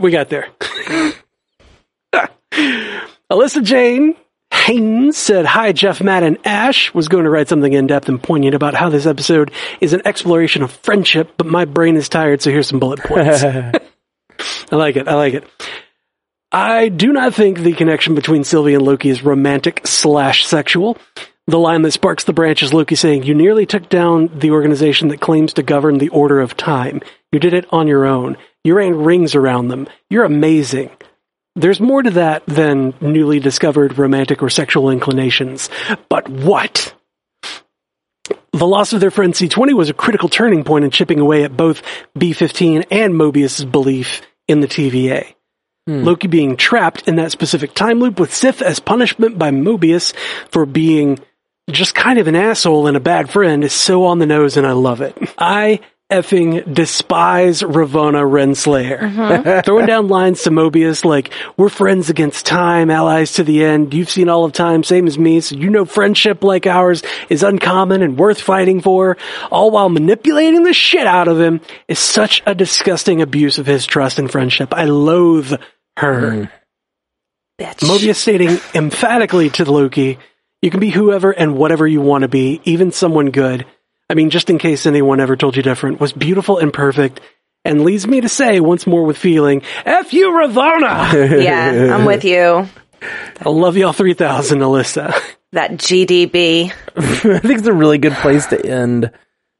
we got there. Alyssa Jane Haynes said, Hi, Jeff, Matt, and Ash. Was going to write something in depth and poignant about how this episode is an exploration of friendship, but my brain is tired, so here's some bullet points. I like it. I like it. I do not think the connection between Sylvie and Loki is romantic slash sexual. The line that sparks the branch is Loki saying, You nearly took down the organization that claims to govern the order of time. You did it on your own. You ran rings around them. You're amazing. There's more to that than newly discovered romantic or sexual inclinations. But what? The loss of their friend C20 was a critical turning point in chipping away at both B15 and Mobius's belief in the TVA. Hmm. Loki being trapped in that specific time loop with Sif as punishment by Mobius for being just kind of an asshole and a bad friend is so on the nose and I love it. I effing despise Ravonna Renslayer. Mm-hmm. Throwing down lines to Mobius like, we're friends against time, allies to the end. You've seen all of time, same as me, so you know friendship like ours is uncommon and worth fighting for, all while manipulating the shit out of him is such a disgusting abuse of his trust and friendship. I loathe her. Mm. bitch. Mobius stating emphatically to Loki, you can be whoever and whatever you want to be, even someone good. I mean, just in case anyone ever told you different, was beautiful and perfect, and leads me to say once more with feeling, F you, Ravonna! yeah, I'm with you. I love y'all 3000, Alyssa. That GDB. I think it's a really good place to end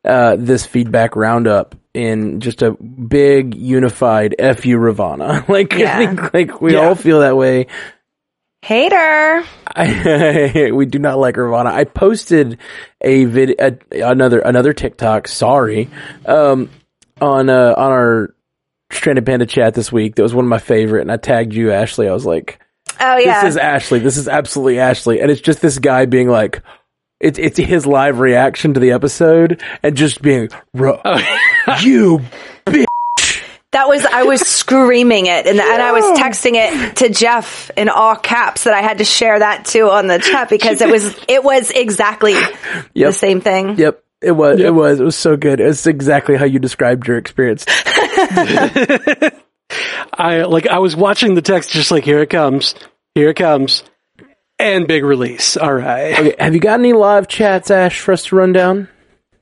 uh, this feedback roundup in just a big unified "F you, Ravonna." like Yeah. I think like we Yeah. all feel that way. Hater. I, we do not like Ravonna. I posted a vid, a, another another TikTok. Sorry, um, on uh, on our Stranded Panda chat this week. That was one of my favorite, and I tagged you, Ashley. I was like, Oh yeah. "This is Ashley. This is absolutely Ashley," and it's just this guy being like. It's it's his live reaction to the episode and just being, "Ro- you That was I was screaming it, and and I was texting it to Jeff in all caps that I had to share that too on the chat because it was it was exactly the same thing. Yep. It was. It was. It was so good. It's exactly how you described your experience. I, like, I was watching the text just like, here it comes, here it comes, and big release. Alright. Okay. Have you got any live chats, Ash, for us to run down?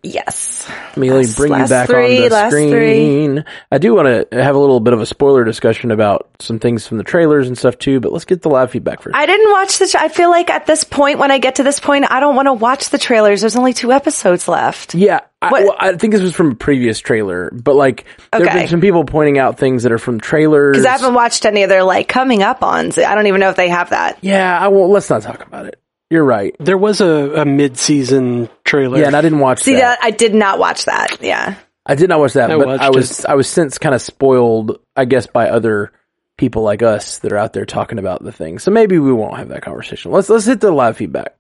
Yes. Let me Last- bring you back three, on the last screen. I do want to have a little bit of a spoiler discussion about some things from the trailers and stuff too, but let's get the live feedback first. I didn't watch the. Tra- I feel like at this point, when I get to this point, I don't want to watch the trailers. There's only two episodes left. yeah, I, well, I think this was from a previous trailer, but like there have been some people pointing out things that are from trailers. Because I haven't watched any of their like coming up ons. I don't even know if they have that. yeah, I won't. Let's not talk about it. You're right. There was a, a mid-season trailer. Yeah, and I didn't watch that. See that. that I did not watch that. Yeah. I did not watch that, I but I was I was since kind of spoiled, I guess, by other people like us that are out there talking about the thing. So maybe we won't have that conversation. Let's let's hit the live feedback.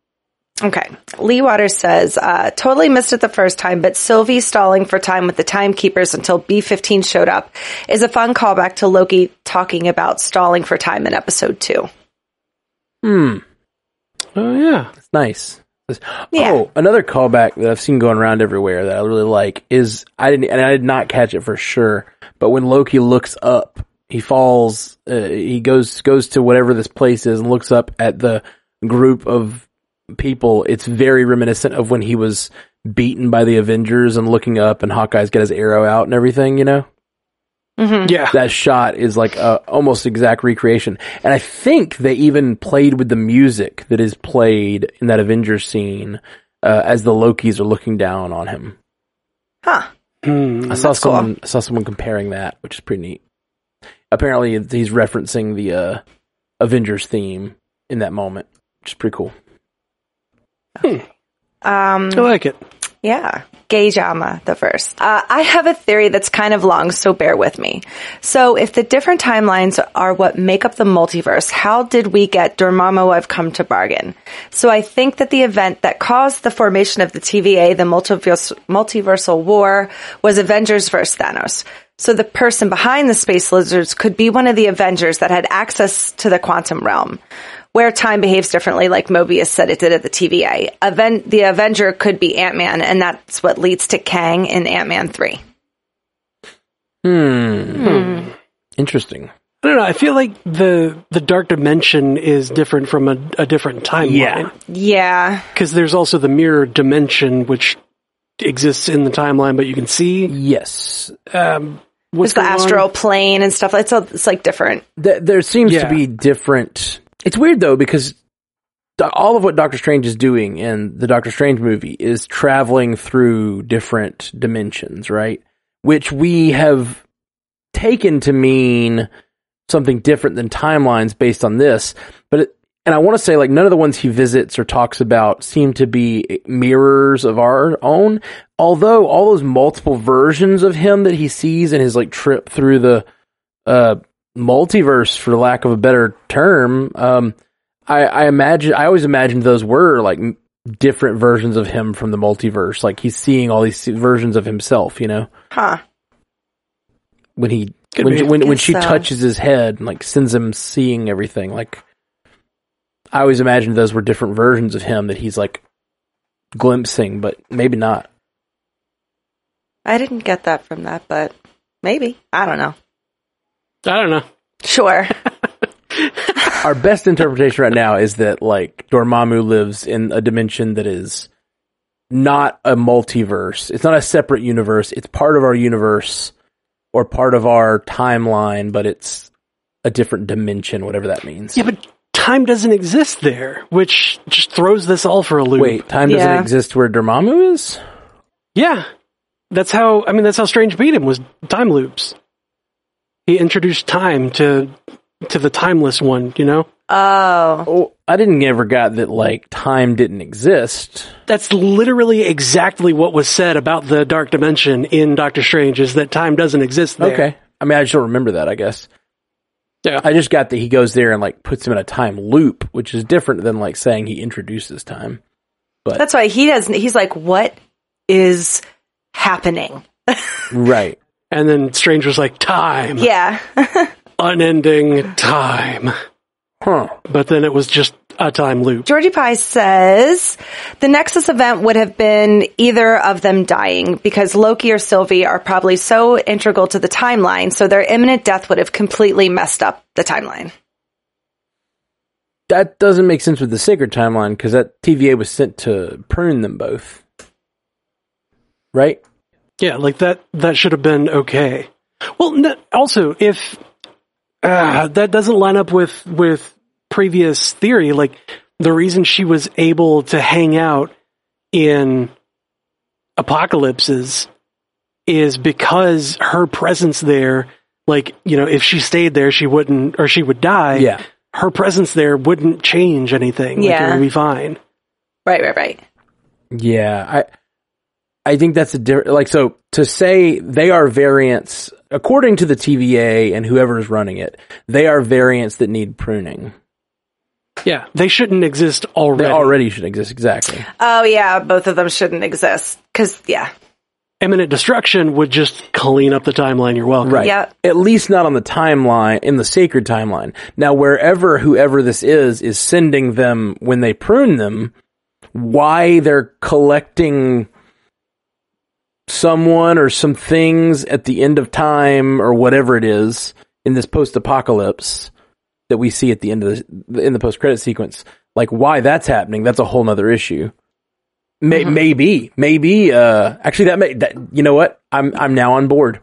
Okay. Lee Waters says, uh, totally missed it the first time, but Sylvie stalling for time with the timekeepers until B15 showed up is a fun callback to Loki talking about stalling for time in episode two. Hmm, Oh yeah. it's nice. Yeah. Oh, another callback that I've seen going around everywhere that I really like is I didn't and I did not catch it for sure, but when Loki looks up, he falls. Uh, he goes goes to whatever this place is and looks up at the group of people. It's very reminiscent of when he was beaten by the Avengers and looking up and Hawkeye's got his arrow out and everything. You know. Yeah. that shot is like a almost exact recreation. And I think they even played with the music that is played in that Avengers scene uh, as the Lokis are looking down on him. Huh. Hmm. I saw That's cool. someone I saw someone comparing that, which is pretty neat. apparently he's referencing the uh, Avengers theme in that moment, which is pretty cool. Um, I like it. Yeah. Gay Jama, the first. Uh, I have a theory that's kind of long, so bear with me. So if the different timelines are what make up the multiverse, how did we get Dormammu I've come to bargain? So I think that the event that caused the formation of the TVA, the multiverse, multiversal war, was Avengers versus Thanos. So the person behind the space lizards could be one of the Avengers that had access to the quantum realm where time behaves differently, like Mobius said it did at the TVA. Aven- the Avenger could be Ant Man, and that's what leads to Kang in Ant Man 3. Hmm. Interesting. I don't know. I feel like the the dark dimension is different from a, a different timeline. Yeah. Yeah. because there's also the mirror dimension which exists in the timeline, but you can see. Yes. Um, It's what's the going on. astral plane and stuff. It's, all, it's like different. Th- there seems Yeah. to be different. It's weird though because all of what Doctor Strange is doing in the Doctor Strange movie is traveling through different dimensions, right? Which we have taken to mean something different than timelines based on this. But it, and I want to say like none of the ones he visits or talks about seem to be mirrors of our own. Although all those multiple versions of him that he sees in his like trip through the uh multiverse for lack of a better term um i i imagine i always imagined those were like m- different versions of him from the multiverse like he's seeing all these versions of himself you know Huh. when he Could when be. when, when she so. touches his head and like sends him seeing everything like i always imagined those were different versions of him that he's like glimpsing but maybe not I didn't get that from that, but maybe. I don't know. I don't know. Sure. our best interpretation right now is that like Dormammu lives in a dimension that is not a multiverse. It's not a separate universe. It's part of our universe or part of our timeline, but it's a different dimension, whatever that means. Yeah, but time doesn't exist there, which just throws this all for a loop. Wait, time doesn't Yeah. exist where Dormammu is? Yeah. That's how, I mean, that's how Strange beat him was time loops. He introduced time to, to the timeless one, you know? oh. Oh, I didn't ever got that like time didn't exist. That's literally exactly what was said about the dark dimension in Doctor Strange is that time doesn't exist there. Okay. I mean, I just don't remember that, I guess. Yeah. I just got that he goes there and like puts him in a time loop, which is different than like saying he introduces time. But That's why he doesn't, he's like, what is happening? Right. And then Strange was like, time. Yeah. Unending time. Huh. But then it was just a time loop. Georgie Pie says the Nexus event would have been either of them dying because Loki or Sylvie are probably so integral to the timeline, so their imminent death would have completely messed up the timeline. That doesn't make sense with the sacred timeline because that TVA was sent to prune them both. Right? Yeah, like that, that should have been okay. Well, n- also, if, uh, that doesn't line up with, with previous theory, like the reason she was able to hang out in apocalypses is because her presence there, like, you know, if she stayed there, she wouldn't, or she would die. Yeah. Her presence there wouldn't change anything. Like, Yeah. it would be fine. Right, right, right. Yeah. I I think that's a different like so to say they are variants according to the TVA and whoever is running it, they are variants that need pruning. Yeah. They shouldn't exist already. They already should exist exactly. Oh yeah, both of them shouldn't exist. Cause yeah. Imminent destruction would just clean up the timeline. You're welcome. Right. Yep. At least not on the timeline, in the sacred timeline. Now, wherever whoever this is is sending them when they prune them, why they're collecting someone or some things at the end of time or whatever it is in this post-apocalypse that we see at the end of the in the post-credit sequence, like why that's happening, that's a whole nother issue. May, Maybe, maybe. Uh, actually, that may. That, you know what? I'm I'm now on board.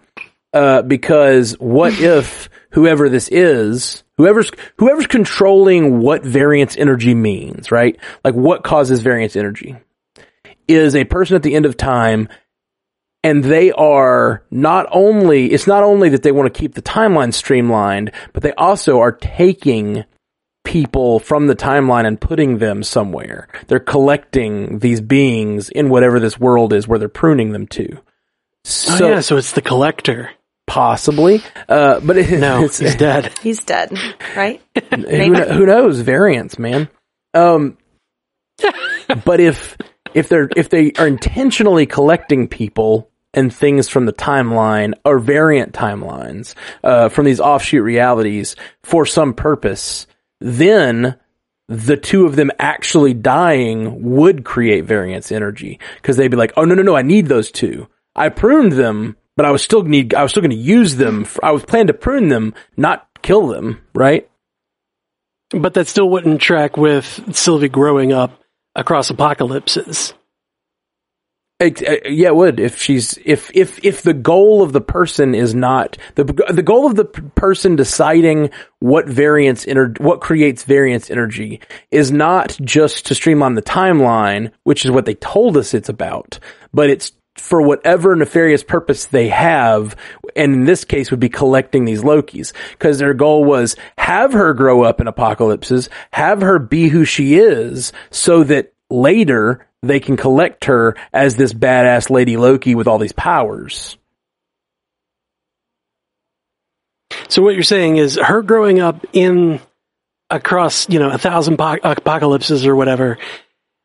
Uh, because what if whoever this is, whoever's whoever's controlling what variance energy means, right? Like what causes variance energy is a person at the end of time and they are not only it's not only that they want to keep the timeline streamlined, but they also are taking people from the timeline and putting them somewhere. They're collecting these beings in whatever this world is where they're pruning them to. So oh yeah, so it's the collector. possibly, uh, but it, No, it's, he's dead. He's dead, right? who, who knows variants, man. Um, but if if they're if they are intentionally collecting people and things from the timeline or variant timelines uh, from these offshoot realities for some purpose, then the two of them actually dying would create variance energy because they'd be like, "Oh no, no, no! I need those two. I pruned them, but I was still need. I was still going to use them. For, I was planning to prune them, not kill them. Right? But that still wouldn't track with Sylvie growing up across apocalypses. Ex- uh, yeah, it would if she's if if if the goal of the person is not the the goal of the p- person deciding what variance ener- what creates variance energy is not just to streamline the timeline, which is what they told us it's about, but it's for whatever nefarious purpose they have, and in this case would be collecting these Lokis, because their goal was have her grow up in apocalypses, have her be who she is, so that later they can collect her as this badass lady Loki with all these powers. So what you're saying is her growing up in across, you know, a thousand po- apocalypses or whatever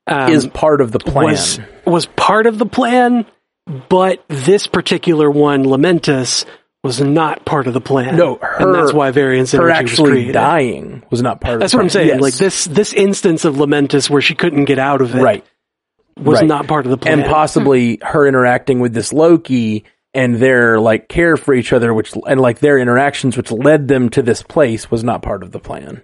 um, is part of the plan. was was part of the plan, but this particular one, Lamentis, was not part of the plan. No, and that's why variance her energy was actually created. dying was not part of That's what I'm saying. Yes. Like this this instance of Lamentis where she couldn't get out of it right. was right. not part of the plan. and possibly her interacting with this Loki and their like care for each other, which and like their interactions, which led them to this place, was not part of the plan.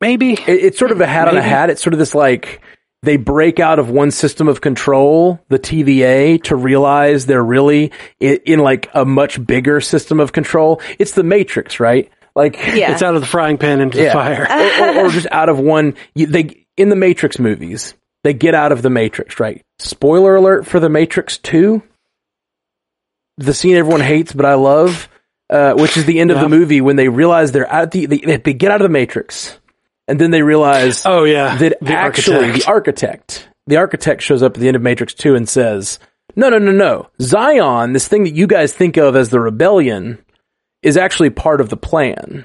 Maybe. It, it's sort of a hat on a hat. It's sort of this like they break out of one system of control, the TVA, to realize they're really in, in like a much bigger system of control. It's the Matrix, right? Like Yeah. It's out of the frying pan into the fire. or, or, or just out of one. They in the Matrix movies, they get out of the Matrix, right? Spoiler alert for the Matrix Two, the scene everyone hates but I love, uh, which is the end of the movie when they realize they're at the they, they get out of the Matrix, and then they realize Oh yeah. that the actually architect. the architect, the architect shows up at the end of Matrix 2 and says, no, no, no, no. Zion, this thing that you guys think of as the rebellion is actually part of the plan.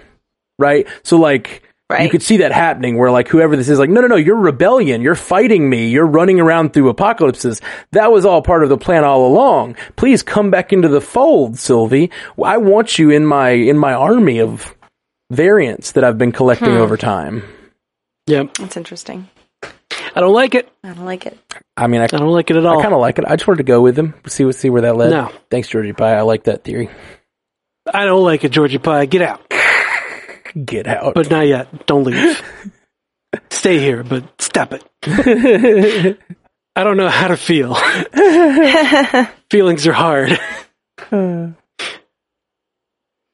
Right? So like, you could see that happening where like whoever this is like, no, no, no, you're rebellion. You're fighting me. You're running around through apocalypses. That was all part of the plan all along. Please come back into the fold, Sylvie. I want you in my, in my army of variants that I've been collecting Hmm. over time. Yep. That's interesting. I don't like it. I don't like it. I mean, I I don't like it at all. I kind of like it. I just wanted to go with him, see what see where that led. No. Thanks, Georgie Pie. I like that theory. I don't like it, Georgie Pie. Get out. Get out. But not yet. Don't leave. Stay here, but stop it. I don't know how to feel. Feelings are hard.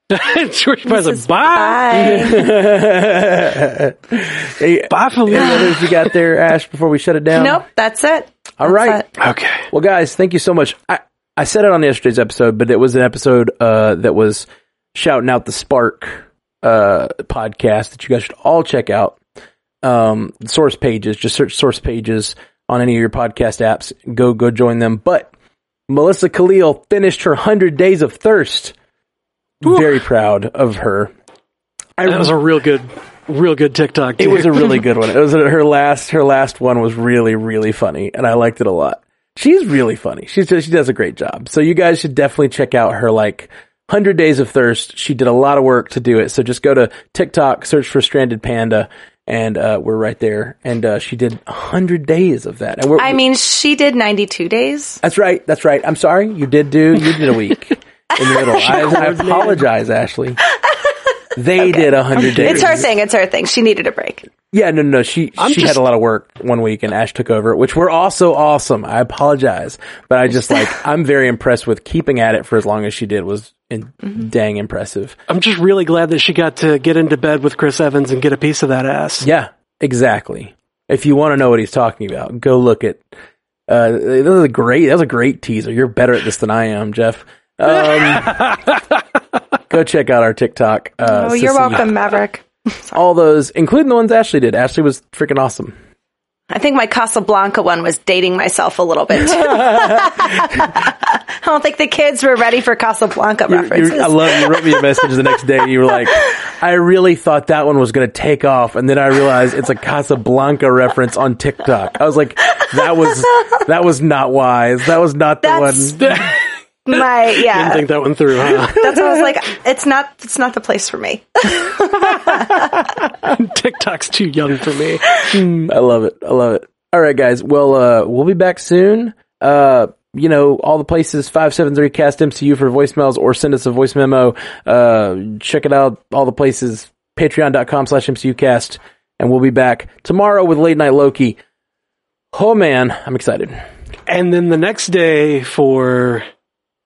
George Pie's like, bye. Bye. hey, Bye, any Felicia. others you got there, Ash? Before we shut it down. nope, that's it. All That's right. it. Okay. Well, guys, thank you so much. I I said it on yesterday's episode, but it was an episode uh, that was shouting out the Spark uh, podcast that you guys should all check out. Um, source pages, just search source pages on any of your podcast apps. Go go join them. But Melissa Khalil finished her hundred days of thirst. Very proud of her. I That was a real good, real good TikTok. it was a really good one. It was her last. Her last one was really, really funny, and I liked it a lot. She's really funny. She's she does a great job. So you guys should definitely check out her like hundred days of thirst. She did a lot of work to do it. So just go to TikTok, search for Stranded Panda, and uh, we're right there. And uh, she did hundred days of that. And we're, I mean, she did 92 days. that's right. That's right. I'm sorry. You did do. You did a week in the middle. I, I apologize, Ashley. They did a hundred days. It's her thing. It's her thing. She needed a break. Yeah, no, no, no. She I'm she just- had a lot of work one week, and Ash took over, which were also awesome. I apologize, but I just like I'm very impressed with keeping at it for as long as she did. Was in, dang impressive. I'm just really glad that she got to get into bed with Chris Evans and get a piece of that ass. Yeah, exactly. If you want to know what he's talking about, go look at Uh, that was a great, that was a great teaser. You're better at this than I am, Jeff. Um, go check out our TikTok. Uh, oh, you're Sissy. welcome, Maverick. All those, including the ones Ashley did. Ashley was freaking awesome. I think my Casablanca one was dating myself a little bit. I don't think the kids were ready for Casablanca You're- references. you're- I love you wrote me a message the next day. You were like, I really thought that one was going to take off. And then I realized it's a Casablanca reference on TikTok. I was like, that was, that was not wise. That was not the That's- one. My Didn't yeah. think that one through, huh? That's why I was like, it's not. It's not the place for me. TikTok's too young for me. I love it. I love it. All right, guys. Well, uh, we'll be back soon. Uh, you know, all the places, 573 cast MCU for voicemails or send us a voice memo. Uh, check it out. All the places, patreon.com slash MCU cast. And we'll be back tomorrow with Late Night Loki. Oh man, I'm excited. And then the next day for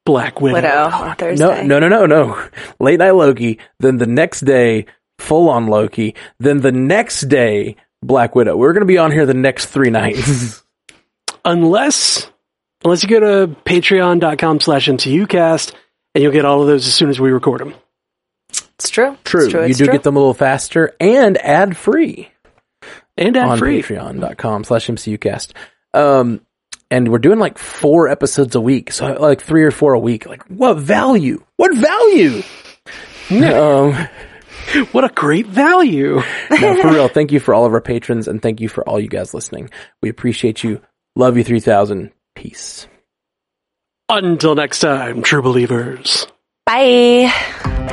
Black Widow. Widow on No, Thursday. no, no, no, no. Late Night Loki. Then the next day, full on Loki. Then the next day, Black Widow. We're going to be on here the next three nights. Unless, unless you go to patreon.com slash MCUcast and you'll get all of those as soon as we record them. It's true. True. It's true. you It's do true. get them a little faster and ad free And ad on free. patreon.com slash MCUcast. Um, and we're doing like four episodes a week. So like three or four a week. Like what value? What value? um, What a great value. no, for real. Thank you for all of our patrons and thank you for all you guys listening. We appreciate you. Love you 3000. Peace. Until next time, true believers. Bye.